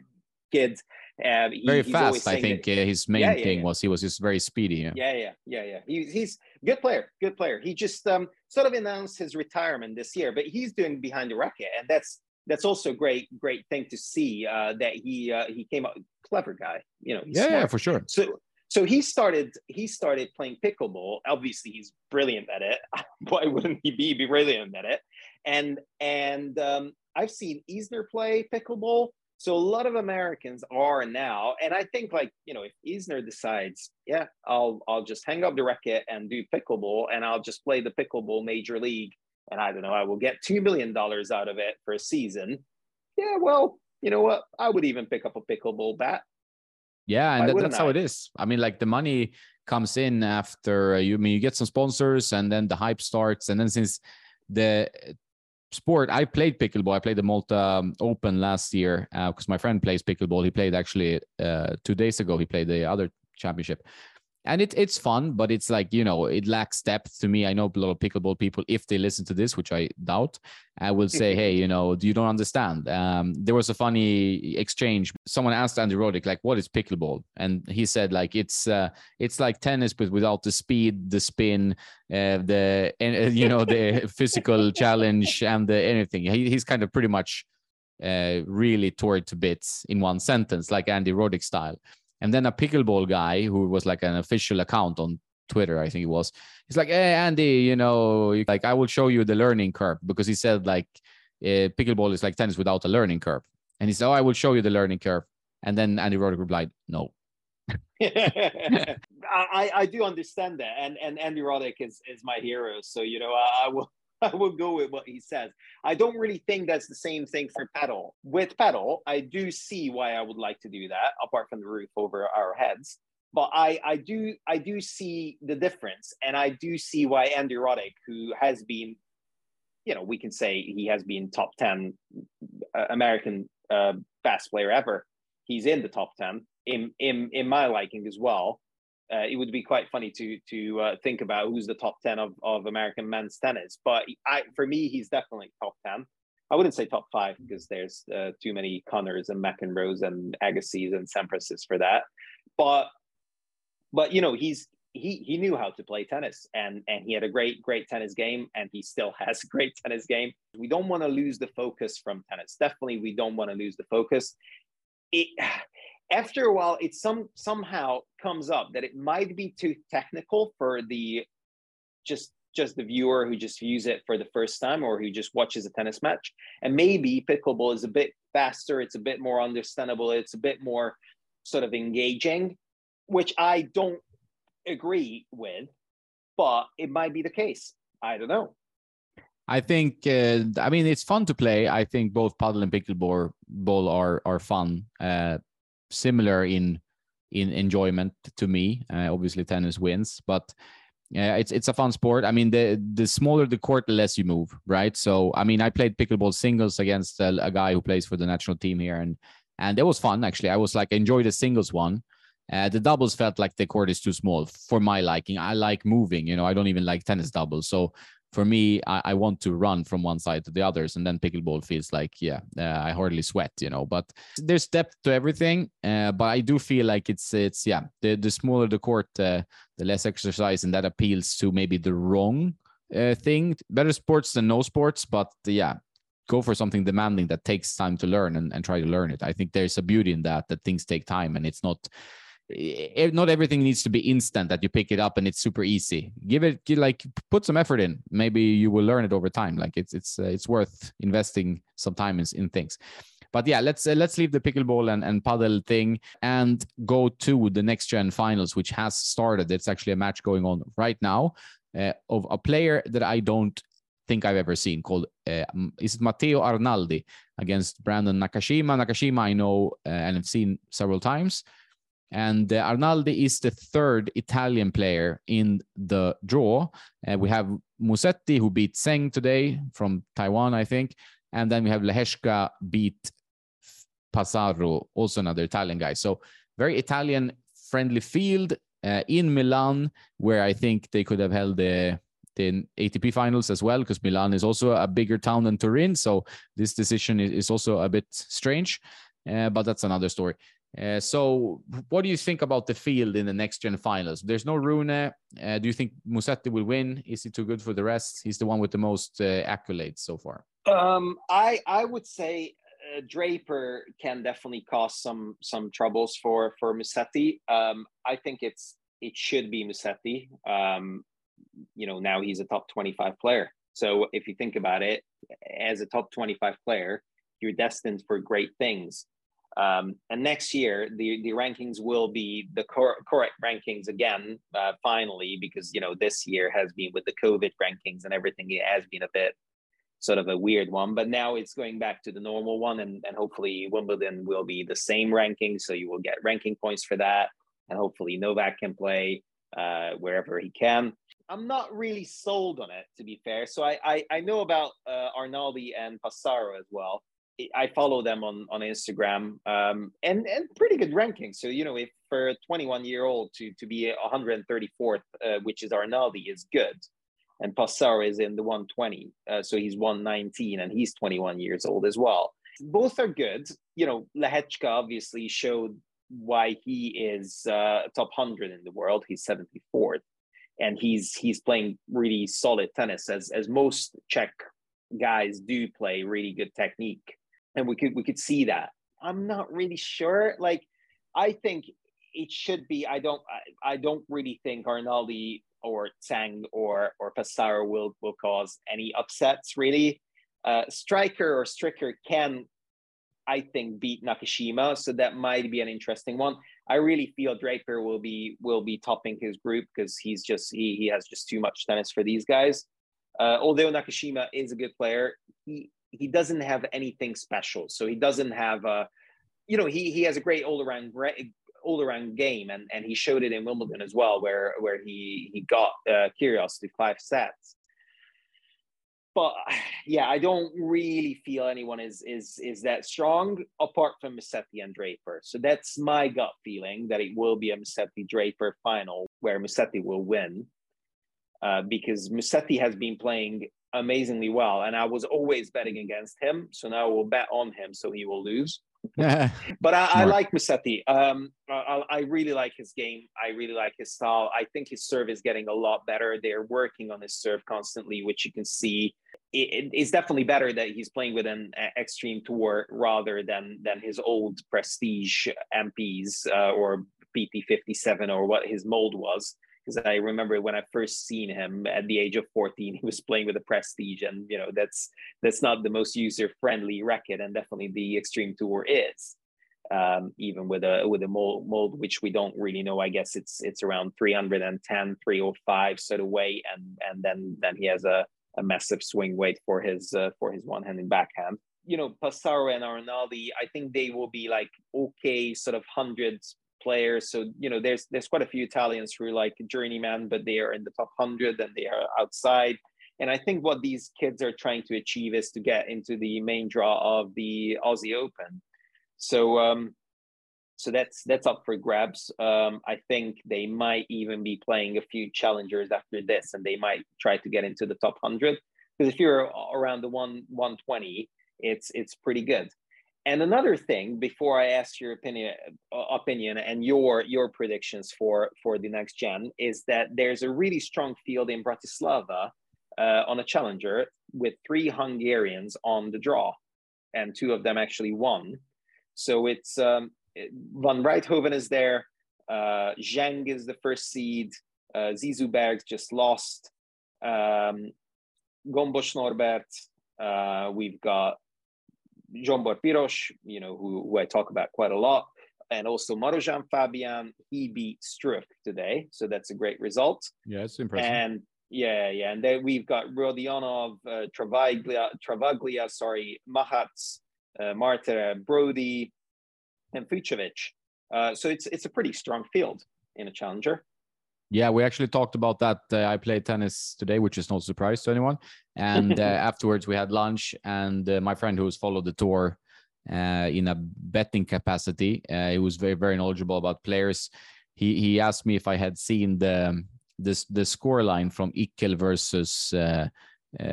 kid. Uh, he, very fast. I think that, uh, his main yeah, yeah, thing yeah. was he was just very speedy. Yeah, yeah, yeah, yeah. yeah. He, he's good player, good player. He just um, sort of announced his retirement this year, but he's doing behind the racket, and that's that's also a great, great thing to see uh, that he uh, he came up clever guy. You know, yeah, yeah, for sure. So so he started he started playing pickleball. Obviously he's brilliant at it. Why wouldn't he be? Brilliant at it. And and um, i've seen Isner play pickleball. So a lot of americans are now. And i think like you know if Isner decides yeah i'll i'll just hang up the racket and do pickleball and i'll just play the pickleball major league and i don't know i will get two million dollars out of it for a season. Yeah well you know what? I would even pick up a pickleball bat Yeah, and that, that's I? how it is. I mean, like the money comes in after you I mean you get some sponsors and then the hype starts. And then since the sport i played pickleball. I played the malta um, open last year because uh, my friend plays pickleball. He played actually uh, two days ago. He played the other championship and it, it's fun, but it's like you know it lacks depth to me. I know a lot of pickleball people, if they listen to this, which I doubt, I will say, hey, you know, you don't understand. Um, there was a funny exchange. Someone asked Andy Roddick like, "What is pickleball?" and he said like it's uh, it's like tennis, but without the speed, the spin, uh, the uh, you know the physical challenge and the anything. He, he's kind of pretty much uh, really tore it to bits in one sentence, like Andy Roddick style. And then a pickleball guy who was like an official account on Twitter, I think it was. He's like, "Hey Andy, you know, like I will show you the learning curve because he said like uh, pickleball is like tennis without a learning curve." And he said, "Oh, I will show you the learning curve." And then Andy Roddick replied, "No." I, I do understand that, and and Andy Roddick is is my hero, so you know I, I will I will go with what he says. I don't really think that's the same thing for padel. With padel, I do see why I would like to do that, apart from the roof over our heads. But I, I do I do see the difference, and I do see why Andy Roddick, who has been, you know, we can say he has been top ten uh, American uh, best player ever. He's in the top ten in in in my liking as well uh, it would be quite funny to to uh, think about who's the top 10 of, of American men's tennis. But I, for me, he's definitely top 10. I wouldn't say top five because there's uh, too many Connors and McEnroes and Agassiz and Sampras's for that. But but you know he's he he knew how to play tennis and and he had a great great tennis game and he still has a great tennis game. We don't want to lose the focus from tennis. Definitely, we don't want to lose the focus. It after a while it some somehow comes up that it might be too technical for the just just the viewer who just views it for the first time or who just watches a tennis match and maybe pickleball is a bit faster it's a bit more understandable it's a bit more sort of engaging which i don't agree with but it might be the case i don't know I think uh, I mean it's fun to play. I think both paddle and pickleball ball are are fun. Uh, similar in in enjoyment to me. Uh, obviously, tennis wins, but yeah, it's it's a fun sport. I mean, the the smaller the court, the less you move, right? So, I mean, I played pickleball singles against a, a guy who plays for the national team here, and and it was fun actually. I was like enjoy the singles one. Uh, the doubles felt like the court is too small for my liking. I like moving, you know. I don't even like tennis doubles, so for me, I, I, want to run from one side to the others, and then pickleball feels like, yeah, uh, I hardly sweat, you know. But there's depth to everything. Uh, but I do feel like it's it's yeah, the the smaller the court, uh, the less exercise, and that appeals to maybe the wrong uh, thing. Better sports than no sports, but yeah, go for something demanding that takes time to learn and, and try to learn it. I think there's a beauty in that that things take time, and it's not not everything needs to be instant that you pick it up and it's super easy. Give it like put some effort in. Maybe you will learn it over time. Like it's it's uh, it's worth investing some time in, in things. But yeah let's uh, let's leave the pickleball and, and paddle thing and go to the next gen finals which has started. It's actually a match going on right now uh, of a player that i don't think i've ever seen called uh, is it matteo arnaldi against brandon nakashima? Nakashima i know uh, and i've seen several times and uh, Arnaldi is the third Italian player in the draw. Uh, we have Musetti, who beat Tseng today from Taiwan, I think. And then we have Lehecka beat Passaro, also another Italian guy. So very Italian friendly field uh, in Milan, where I think they could have held the, ATP finals as well, because Milan is also a bigger town than Turin. So this decision is, is also a bit strange, uh, but that's another story. Uh, so, what do you think about the field in the next gen finals? There's no Rune. Uh, do you think Musetti will win? Is he too good for the rest? He's the one with the most uh, accolades so far. Um, I I would say uh, Draper can definitely cause some some troubles for for Musetti. Um, I think it's it should be Musetti. Um, you know, now he's a top 25 player. So if you think about it, as a top 25 player, you're destined for great things. Um, and next year, the, the rankings will be the cor- correct rankings again, uh, finally, because, you know, this year has been with the COVID rankings and everything, it has been a bit sort of a weird one. But now it's going back to the normal one, and, and hopefully Wimbledon will be the same ranking, so you will get ranking points for that, and hopefully Novak can play uh, wherever he can. I'm not really sold on it, to be fair. So I I, I know about uh, Arnaldi and Passaro as well. I follow them on on Instagram, um, and and pretty good ranking. So you know, if for a 21 year old to to be 134th, uh, which is Arnaldi, is good and Passaro is in the 120. Uh, so he's 119 and he's 21 years old as well. Both are good. You know, Lehecka obviously showed why he is uh, top 100 in the world. He's 74th and he's he's playing really solid tennis as as most Czech guys do play really good technique. And we could we could see that. I'm not really sure. Like I think it should be I don't I, I don't really think Arnaldi or Tseng or or Passaro will will cause any upsets really. Uh, Striker or Stricker can, I think, beat Nakashima, so that might be an interesting one. I really feel Draper will be will be topping his group because he's just he he has just too much tennis for these guys. Uh, although Nakashima is a good player, he he doesn't have anything special. So he doesn't have a, you know, he he has a great all around all around game, and and he showed it in Wimbledon as well, where where he he got uh, five sets. But yeah, I don't really feel anyone is is is that strong apart from Musetti and Draper. So that's my gut feeling that it will be a Musetti Draper final where Musetti will win, uh, because Musetti has been playing amazingly well, and I was always betting against him. So now we'll bet on him, so he will lose. but I, I, like Musetti. Um, I, I, really like his game. I really like his style. I think his serve is getting a lot better. They're working on his serve constantly, which you can see. It, it's definitely better that he's playing with an extreme tour rather than than his old prestige MPs uh, or PT57 or what his mold was because I remember when I first seen him at the age of 14, he was playing with the Prestige, and you know that's that's not the most user friendly racket, and definitely the Extreme Tour is. Um, even with a with a mold, mold, which we don't really know. I guess it's it's around 310, 305 sort of weight, and and then then he has a, a massive swing weight for his uh, for his one handed backhand. You know, Passaro and Arnaldi, I think they will be like okay, sort of hundreds players. So you know, there's there's quite a few Italians who are like journeyman, but they are in the top hundred and they are outside. And I think what these kids are trying to achieve is to get into the main draw of the Aussie Open. So um, so that's that's up for grabs. Um, I think they might even be playing a few challengers after this, and they might try to get into the top hundred. Because if you're around the one one twenty, it's it's pretty good. And another thing, before I ask your opinion, uh, opinion and your your predictions for for the next gen, is that there's a really strong field in Bratislava uh, on a challenger with three Hungarians on the draw, and two of them actually won. So it's um, Van Rijthoven is there, uh, Zheng is the first seed, uh, Zizou Bergs just lost, um, Gombos Norbert. Uh, we've got Piros, you know, who, who I talk about quite a lot, and also Marozsan Fabian, he beat Struff today, so that's a great result. Yeah, it's impressive. And yeah, yeah, and then we've got Rodionov, uh, Travaglia, Travaglia, sorry, Mahats, uh, Marta, Brody, and Fucsovics. Uh, so it's it's a pretty strong field in a challenger. Yeah, we actually talked about that. Uh, I played tennis today, which is no surprise to anyone. And uh, afterwards, we had lunch, and uh, my friend who's followed the tour uh, in a betting capacity, uh, he was very, very knowledgeable about players. He he asked me if I had seen the this the score line from Ikel versus uh,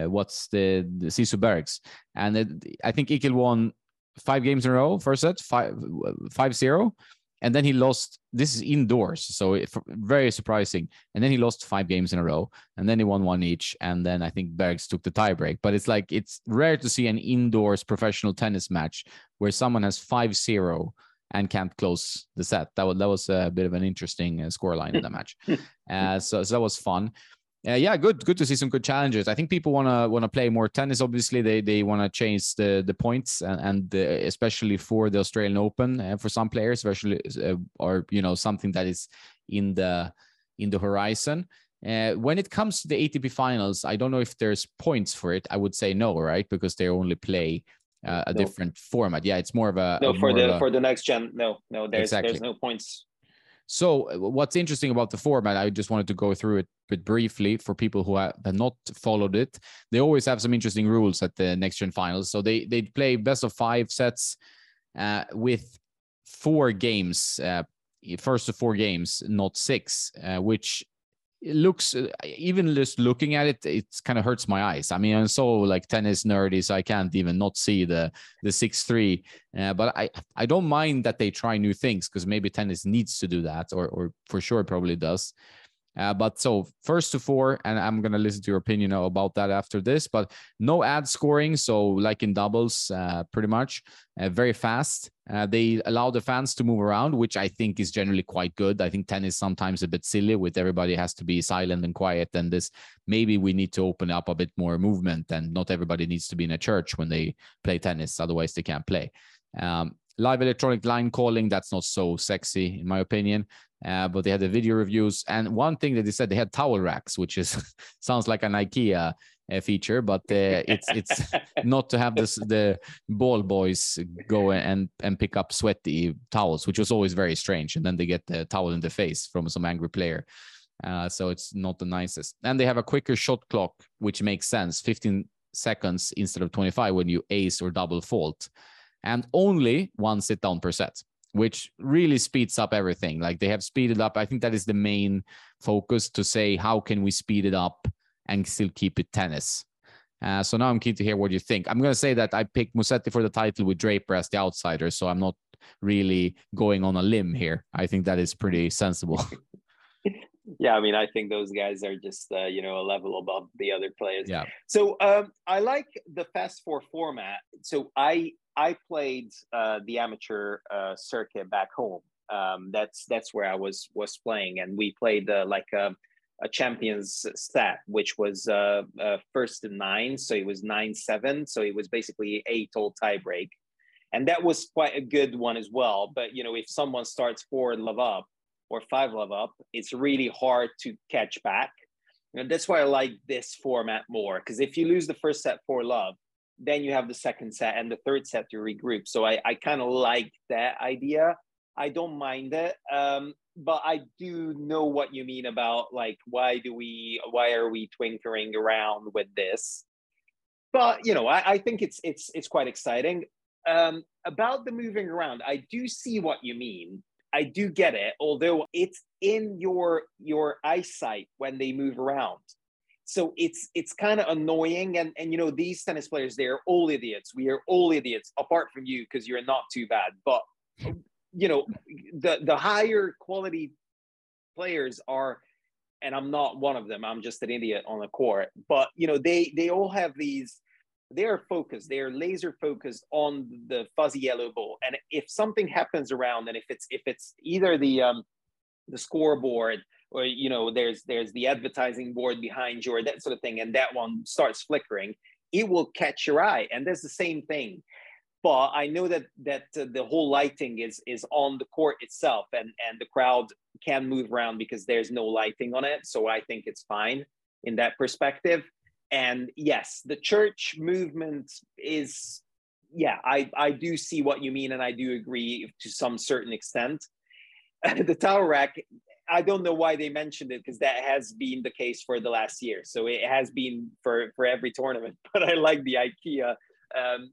what's the, the Zizou Bergs, and it, I think Ikel won five games in a row, first set, five five zero and then he lost this is indoors so very surprising. And then he lost five games in a row and then he won one each and then i think bergs took the tiebreak. But it's like it's rare to see an indoors professional tennis match where someone has 5-0 and can't close the set. That was that was a bit of an interesting uh, scoreline in the match. Uh, so, so that was fun uh, yeah, good, good to see some good challenges. I think people want to want to play more tennis. Obviously, they they want to change the the points, and, and the, especially for the Australian Open, and for some players, especially uh, or you know something that is in the in the horizon. Uh, when it comes to the ATP finals, I don't know if there's points for it. I would say no, right? Because they only play uh, a no. different format. Yeah, it's more of a no a for the a, for the next gen. No, no, there's exactly. there's no points. So uh, what's interesting about the format, I just wanted to go through it but briefly for people who have not followed it. They always have some interesting rules at the next gen finals. So they they play best of five sets uh, with four games, uh, first of four games, not six, uh, which it looks uh, even just looking at it it kind of hurts my eyes. I mean i'm so like tennis nerdy so i can't even not see the the six three uh, but i i don't mind that they try new things because maybe tennis needs to do that or or for sure probably does uh, but so first to four, and I'm gonna listen to your opinion about that after this. But no ad scoring, so like in doubles, uh, pretty much uh, very fast. Uh, they allow the fans to move around, which I think is generally quite good. I think tennis sometimes a bit silly with everybody has to be silent and quiet. And this maybe we need to open up a bit more movement, and not everybody needs to be in a church when they play tennis, otherwise they can't play. Um, live electronic line calling that's not so sexy in my opinion uh, but they had the video reviews. And one thing that they said they had towel racks which is sounds like an ikea uh, feature but uh, it's it's not to have this the ball boys go and and pick up sweaty towels which was always very strange. And then they get the towel in the face from some angry player. Uh, so it's not the nicest. And they have a quicker shot clock which makes sense. 15 seconds instead of 25 when you ace or double fault. And only one sit down per set, which really speeds up everything. Like they have speeded up. I think that is the main focus to say how can we speed it up and still keep it tennis. Uh, so now I'm keen to hear what you think. I'm going to say that I picked Musetti for the title with Draper as the outsider, so I'm not really going on a limb here. I think that is pretty sensible. yeah, I mean, I think those guys are just uh, you know a level above the other players. Yeah. So um, I like the fast four format. So I I played uh, the amateur uh, circuit back home. Um, that's that's where I was was playing, and we played uh, like a, a, champions set, which was uh, uh, first to nine, so it was nine seven, so it was basically eight all tiebreak, and that was quite a good one as well. But you know, if someone starts four love up or five love up, it's really hard to catch back. And that's why I like this format more, because if you lose the first set four love, then you have the second set and the third set to regroup. So I, I kind of like that idea. I don't mind it. Um, but I do know what you mean about like why do we why are we twinkering around with this? But you know, I, I think it's it's it's quite exciting. Um, about the moving around, I do see what you mean. I do get it, although it's in your your eyesight when they move around so it's it's kind of annoying and and you know these tennis players they're all idiots. We are all idiots apart from you because you're not too bad. But you know the the higher quality players are and i'm not one of them i'm just an idiot on the court but you know they they all have these they're focused they're laser focused on the fuzzy yellow ball. And if something happens around and if it's if it's either the um the scoreboard or you know there's there's the advertising board behind you or that sort of thing and that one starts flickering it will catch your eye and there's the same thing. But i know that that uh, the whole lighting is is on the court itself and and the crowd can move around because there's no lighting on it so i think it's fine in that perspective. And yes the church movement is yeah i i do see what you mean and i do agree to some certain extent. The tower rack I don't know why they mentioned it because that has been the case for the last year. So it has been for for every tournament. But I like the IKEA um,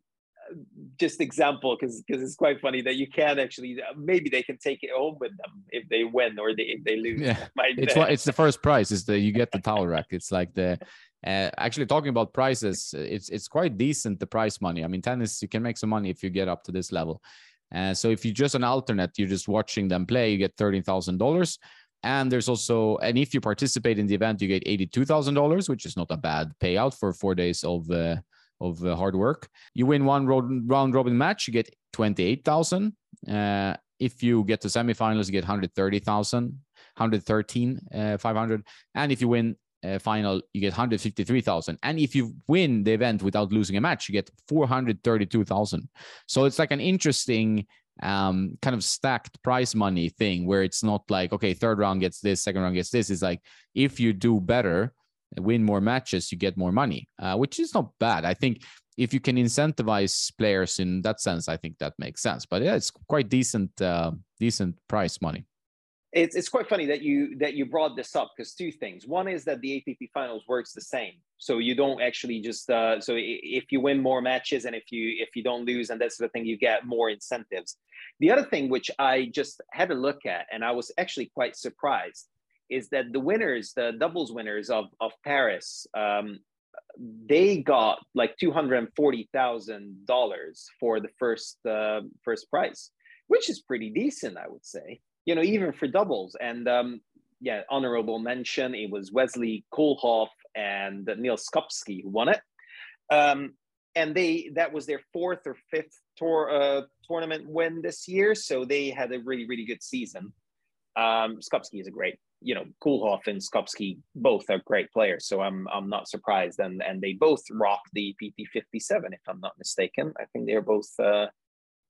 just example because because it's quite funny that you can actually maybe they can take it home with them if they win or they if they lose. Yeah, it's what it's the first prize is the you get the towel rack. It's like the uh, actually talking about prices, it's it's quite decent the price money. I mean, tennis you can make some money if you get up to this level. Uh, so if you're just an alternate, you're just watching them play, you get thirteen thousand dollars. And there's also, and if you participate in the event, you get $82,000, which is not a bad payout for four days of, uh, of uh, hard work. You win one round, round robin match, you get 28,000. Uh, if you get to semifinals, you get 130,000, 113, uh, 500. And if you win uh, final, you get 153,000. And if you win the event without losing a match, you get 432,000. So it's like an interesting um, kind of stacked prize money thing where it's not like okay third round gets this second round gets this. It's like if you do better win more matches you get more money uh, which is not bad. I think if you can incentivize players in that sense i think that makes sense. But yeah it's quite decent uh, decent price money it's, it's quite funny that you that you brought this up because two things. One is that the atp finals works the same. So you don't actually just uh, so if you win more matches and if you if you don't lose and that's the thing you get more incentives. The other thing which i just had a look at and i was actually quite surprised is that the winners the doubles winners of of paris um, they got like two hundred and forty thousand dollars for the first uh, first prize, which is pretty decent, I would say you know, even for doubles. And um, yeah, honorable mention, it was Wesley Koolhof and Neal Skupski who won it. Um, and they that was their fourth or fifth tour uh, tournament win this year, so they had a really really good season. Um, Skupski is a great, you know, Koolhof and Skupski both are great players, so I'm I'm not surprised. And and they both rock the PT 57, if I'm not mistaken. I think they're both uh,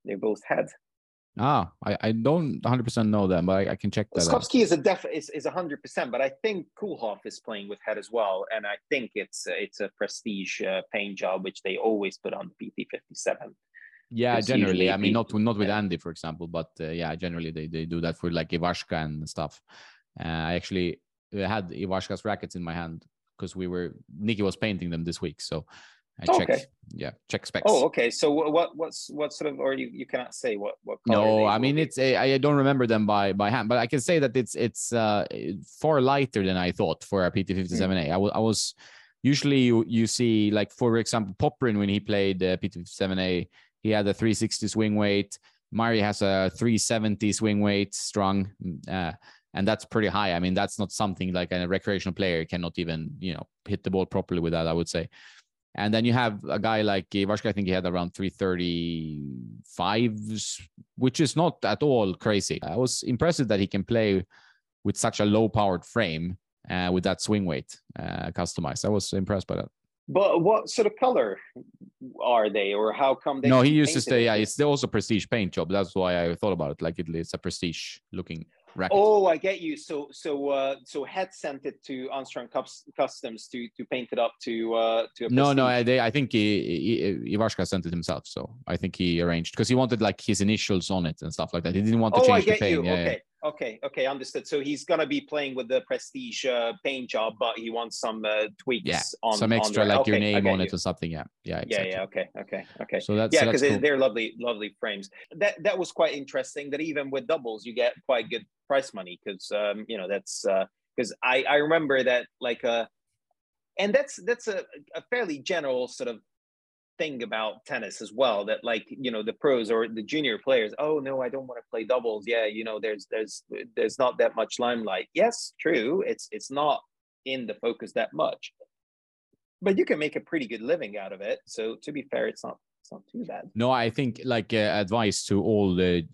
they both had Ah, I, I don't 100% know them, but I, I can check that Skupski is a def is, is 100%, but I think Koolhof is playing with head as well. And I think it's it's a prestige uh, paint job, which they always put on the PT 57. Yeah, generally. I mean, not not with yeah. Andy, for example, but uh, yeah, generally they, they do that for like Ivashka and stuff. Uh, I actually had Ivashka's rackets in my hand because we were Nikki was painting them this week, so I oh, check. Okay. Yeah, check specs. Oh, okay. So what what's what sort of or you, you cannot say what what No, I mean it's a, I don't remember them by by hand, but I can say that it's it's uh far lighter than I thought for a PT57A. Mm. I, w- I was usually you you see like for example Popyrin when he played uh, PT57A, he had a 360 swing weight. Murray has a 370 swing weight strong. Uh, and that's pretty high. I mean, that's not something like a recreational player cannot even, you know, hit the ball properly with that, I would say. And then you have a guy like Ivashka, I think he had around 335, which is not at all crazy. I was impressed that he can play with such a low powered frame uh, with that swing weight uh, customized. I was impressed by that. But what sort of color are they, or how come they? No, he used to stay. Yeah, it's also prestige paint job. That's why I thought about it. Like it, it's a prestige looking racket. Oh, I get you. So so uh, so Head sent it to Armstrong Customs to to paint it up to uh, to. no, no. I, they, I think he, he, Ivashka sent it himself. So I think he arranged because he wanted like his initials on it and stuff like that. He didn't want to oh, change I get the paint. You. Yeah, okay. Okay, okay, understood. So he's gonna be playing with the prestige uh, paint job, but he wants some uh, tweaks. Yeah, on some extra on like okay, your name on you. it or something. Yeah, yeah, exactly. yeah, yeah. Okay, okay, okay. So that's yeah, because so cool. they're lovely, lovely frames. That that was quite interesting. That even with doubles, you get quite good price money because um, you know that's because uh, I I remember that like uh, and that's that's a, a fairly general sort of thing about tennis as well that like you know the pros or the junior players oh no i don't want to play doubles. Yeah you know there's there's there's not that much limelight. Yes true it's it's not in the focus that much. But you can make a pretty good living out of it so to be fair it's not it's not too bad. No i think like uh, advice to all the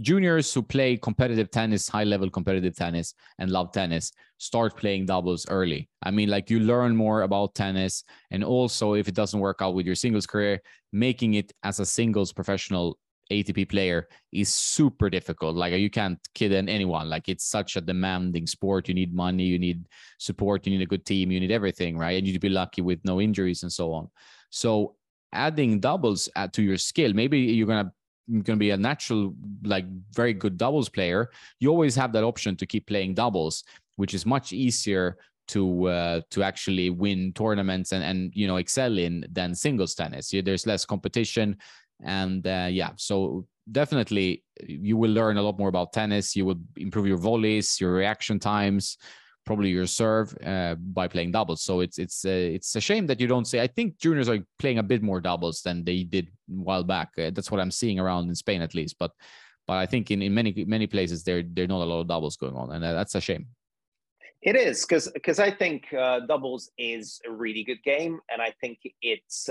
juniors who play competitive tennis, high level competitive tennis, and love tennis start playing doubles early. I mean, like you learn more about tennis. And also, if it doesn't work out with your singles career, making it as a singles professional ATP player is super difficult. Like you can't kid anyone. Like it's such a demanding sport. You need money, you need support, you need a good team, you need everything, right? And you need to be lucky with no injuries and so on. So adding doubles uh, to your skill, maybe you're gonna going to be a natural, like very good doubles player, you always have that option to keep playing doubles, which is much easier to uh, to actually win tournaments and and you know excel in than singles tennis. There's less competition, and uh, yeah, so definitely you will learn a lot more about tennis. You will improve your volleys, your reaction times, probably your serve uh, by playing doubles. So it's it's uh, it's a shame that you don't say. I think juniors are playing a bit more doubles than they did a while back. Uh, that's what I'm seeing around in Spain at least. But but I think in, in many many places there there are not a lot of doubles going on, and uh, that's a shame. It is because because I think uh, doubles is a really good game, and I think it's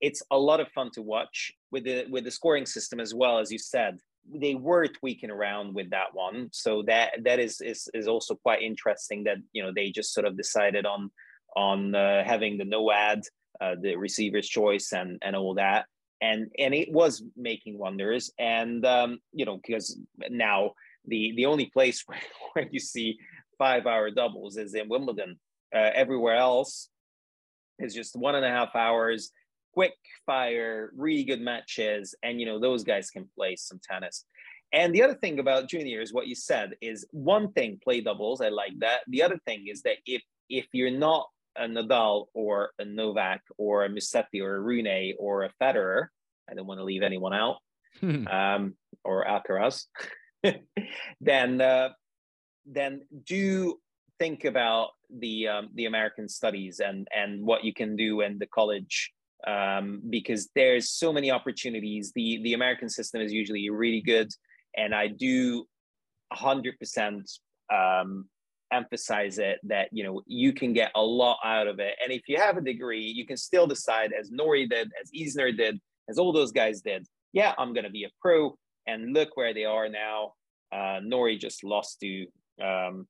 it's a lot of fun to watch with the with the scoring system as well as you said they were tweaking around with that one so that that is is, is also quite interesting that you know they just sort of decided on on uh, having the no ad uh, the receiver's choice and and all that and and it was making wonders. And um, you know, because now the the only place where, where you see five hour doubles is in Wimbledon. Uh, everywhere else is just one and a half hours, quick fire, really good matches, and you know those guys can play some tennis. And the other thing about juniors, what you said is one thing, play doubles. I like that. The other thing is that if if you're not a Nadal or a Novak or a Musetti or a Rune or a Federer, I don't want to leave anyone out, um, or Alcaraz, then uh, then do think about the um, the American studies and and what you can do in the college um, because there's so many opportunities. The the American system is usually really good, and I do hundred percent um, emphasize it that you know you can get a lot out of it. And if you have a degree, you can still decide, as Norrie did, as Isner did, as all those guys did. Yeah, I'm to be a pro, and look where they are now. Uh, Norrie just lost to um,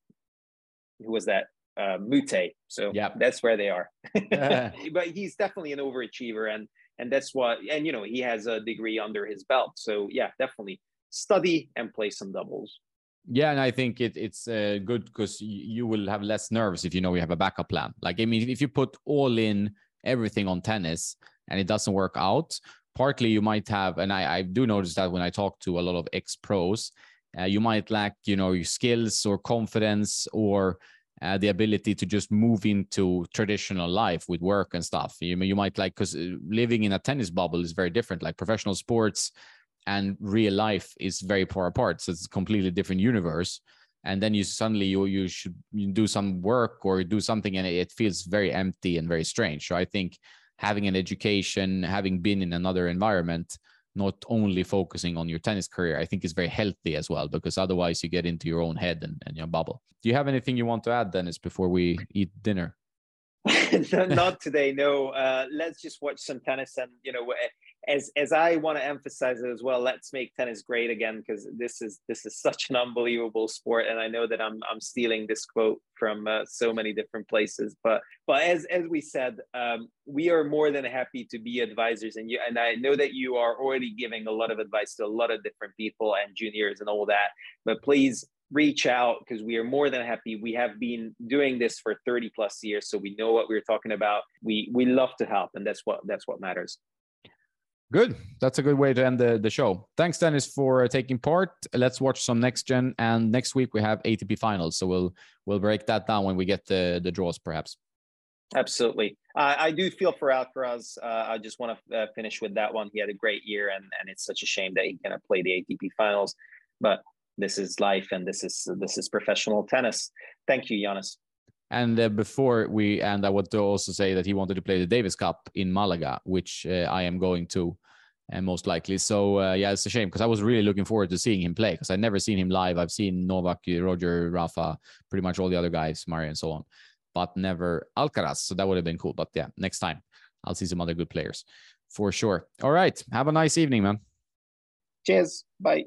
who was that? Uh, Moutet. So yeah, that's where they are. but he's definitely an overachiever, and and that's what. And you know, he has a degree under his belt. So yeah, definitely study and play some doubles. Yeah, and I think it, it's uh, good because you will have less nerves if you know you have a backup plan. Like I mean, if you put all in everything on tennis and it doesn't work out, partly you might have, and I, I do notice that when I talk to a lot of ex pros, uh, you might lack, you know, your skills or confidence or uh, the ability to just move into traditional life with work and stuff. You, you might like because uh, living in a tennis bubble is very different. Like professional sports and real life is very far apart. So it's a completely different universe. And then you suddenly you you should do some work or do something, and it feels very empty and very strange. So I think having an education, having been in another environment, not only focusing on your tennis career, I think is very healthy as well, because otherwise you get into your own head and, and your bubble. Do you have anything you want to add, Dennis, before we eat dinner? not today, no. Uh, let's just watch some tennis and, you know, as as I want to emphasize it as well, let's make tennis great again because this is this is such an unbelievable sport, and I know that I'm I'm stealing this quote from uh, so many different places. But but as as we said, um, we are more than happy to be advisors, and you and I know that you are already giving a lot of advice to a lot of different people and juniors and all that. But please reach out because we are more than happy we have been doing this for 30 plus years so we know what we're talking about we we love to help and that's what that's what matters Good. That's a good way to end the, the show. Thanks, Dennis, for uh, taking part. Let's watch some next gen. And next week we have ATP finals, so we'll we'll break that down when we get the the draws, perhaps. Absolutely. Uh, I do feel for Alcaraz. Uh, I just want to uh, finish with that one. He had a great year, and and it's such a shame that he cannot play the ATP finals. But this is life, and this is this is professional tennis. Thank you, Giannis. And uh, before we end, I want to also say that he wanted to play the Davis Cup in Malaga, which uh, I am going to, and uh, most likely. So uh, yeah, it's a shame because I was really looking forward to seeing him play because I'd never seen him live. I've seen Novak, Roger, Rafa, pretty much all the other guys, Murray, and so on, but never Alcaraz. So that would have been cool. But yeah, next time I'll see some other good players for sure. All right, have a nice evening, man. Cheers. Bye.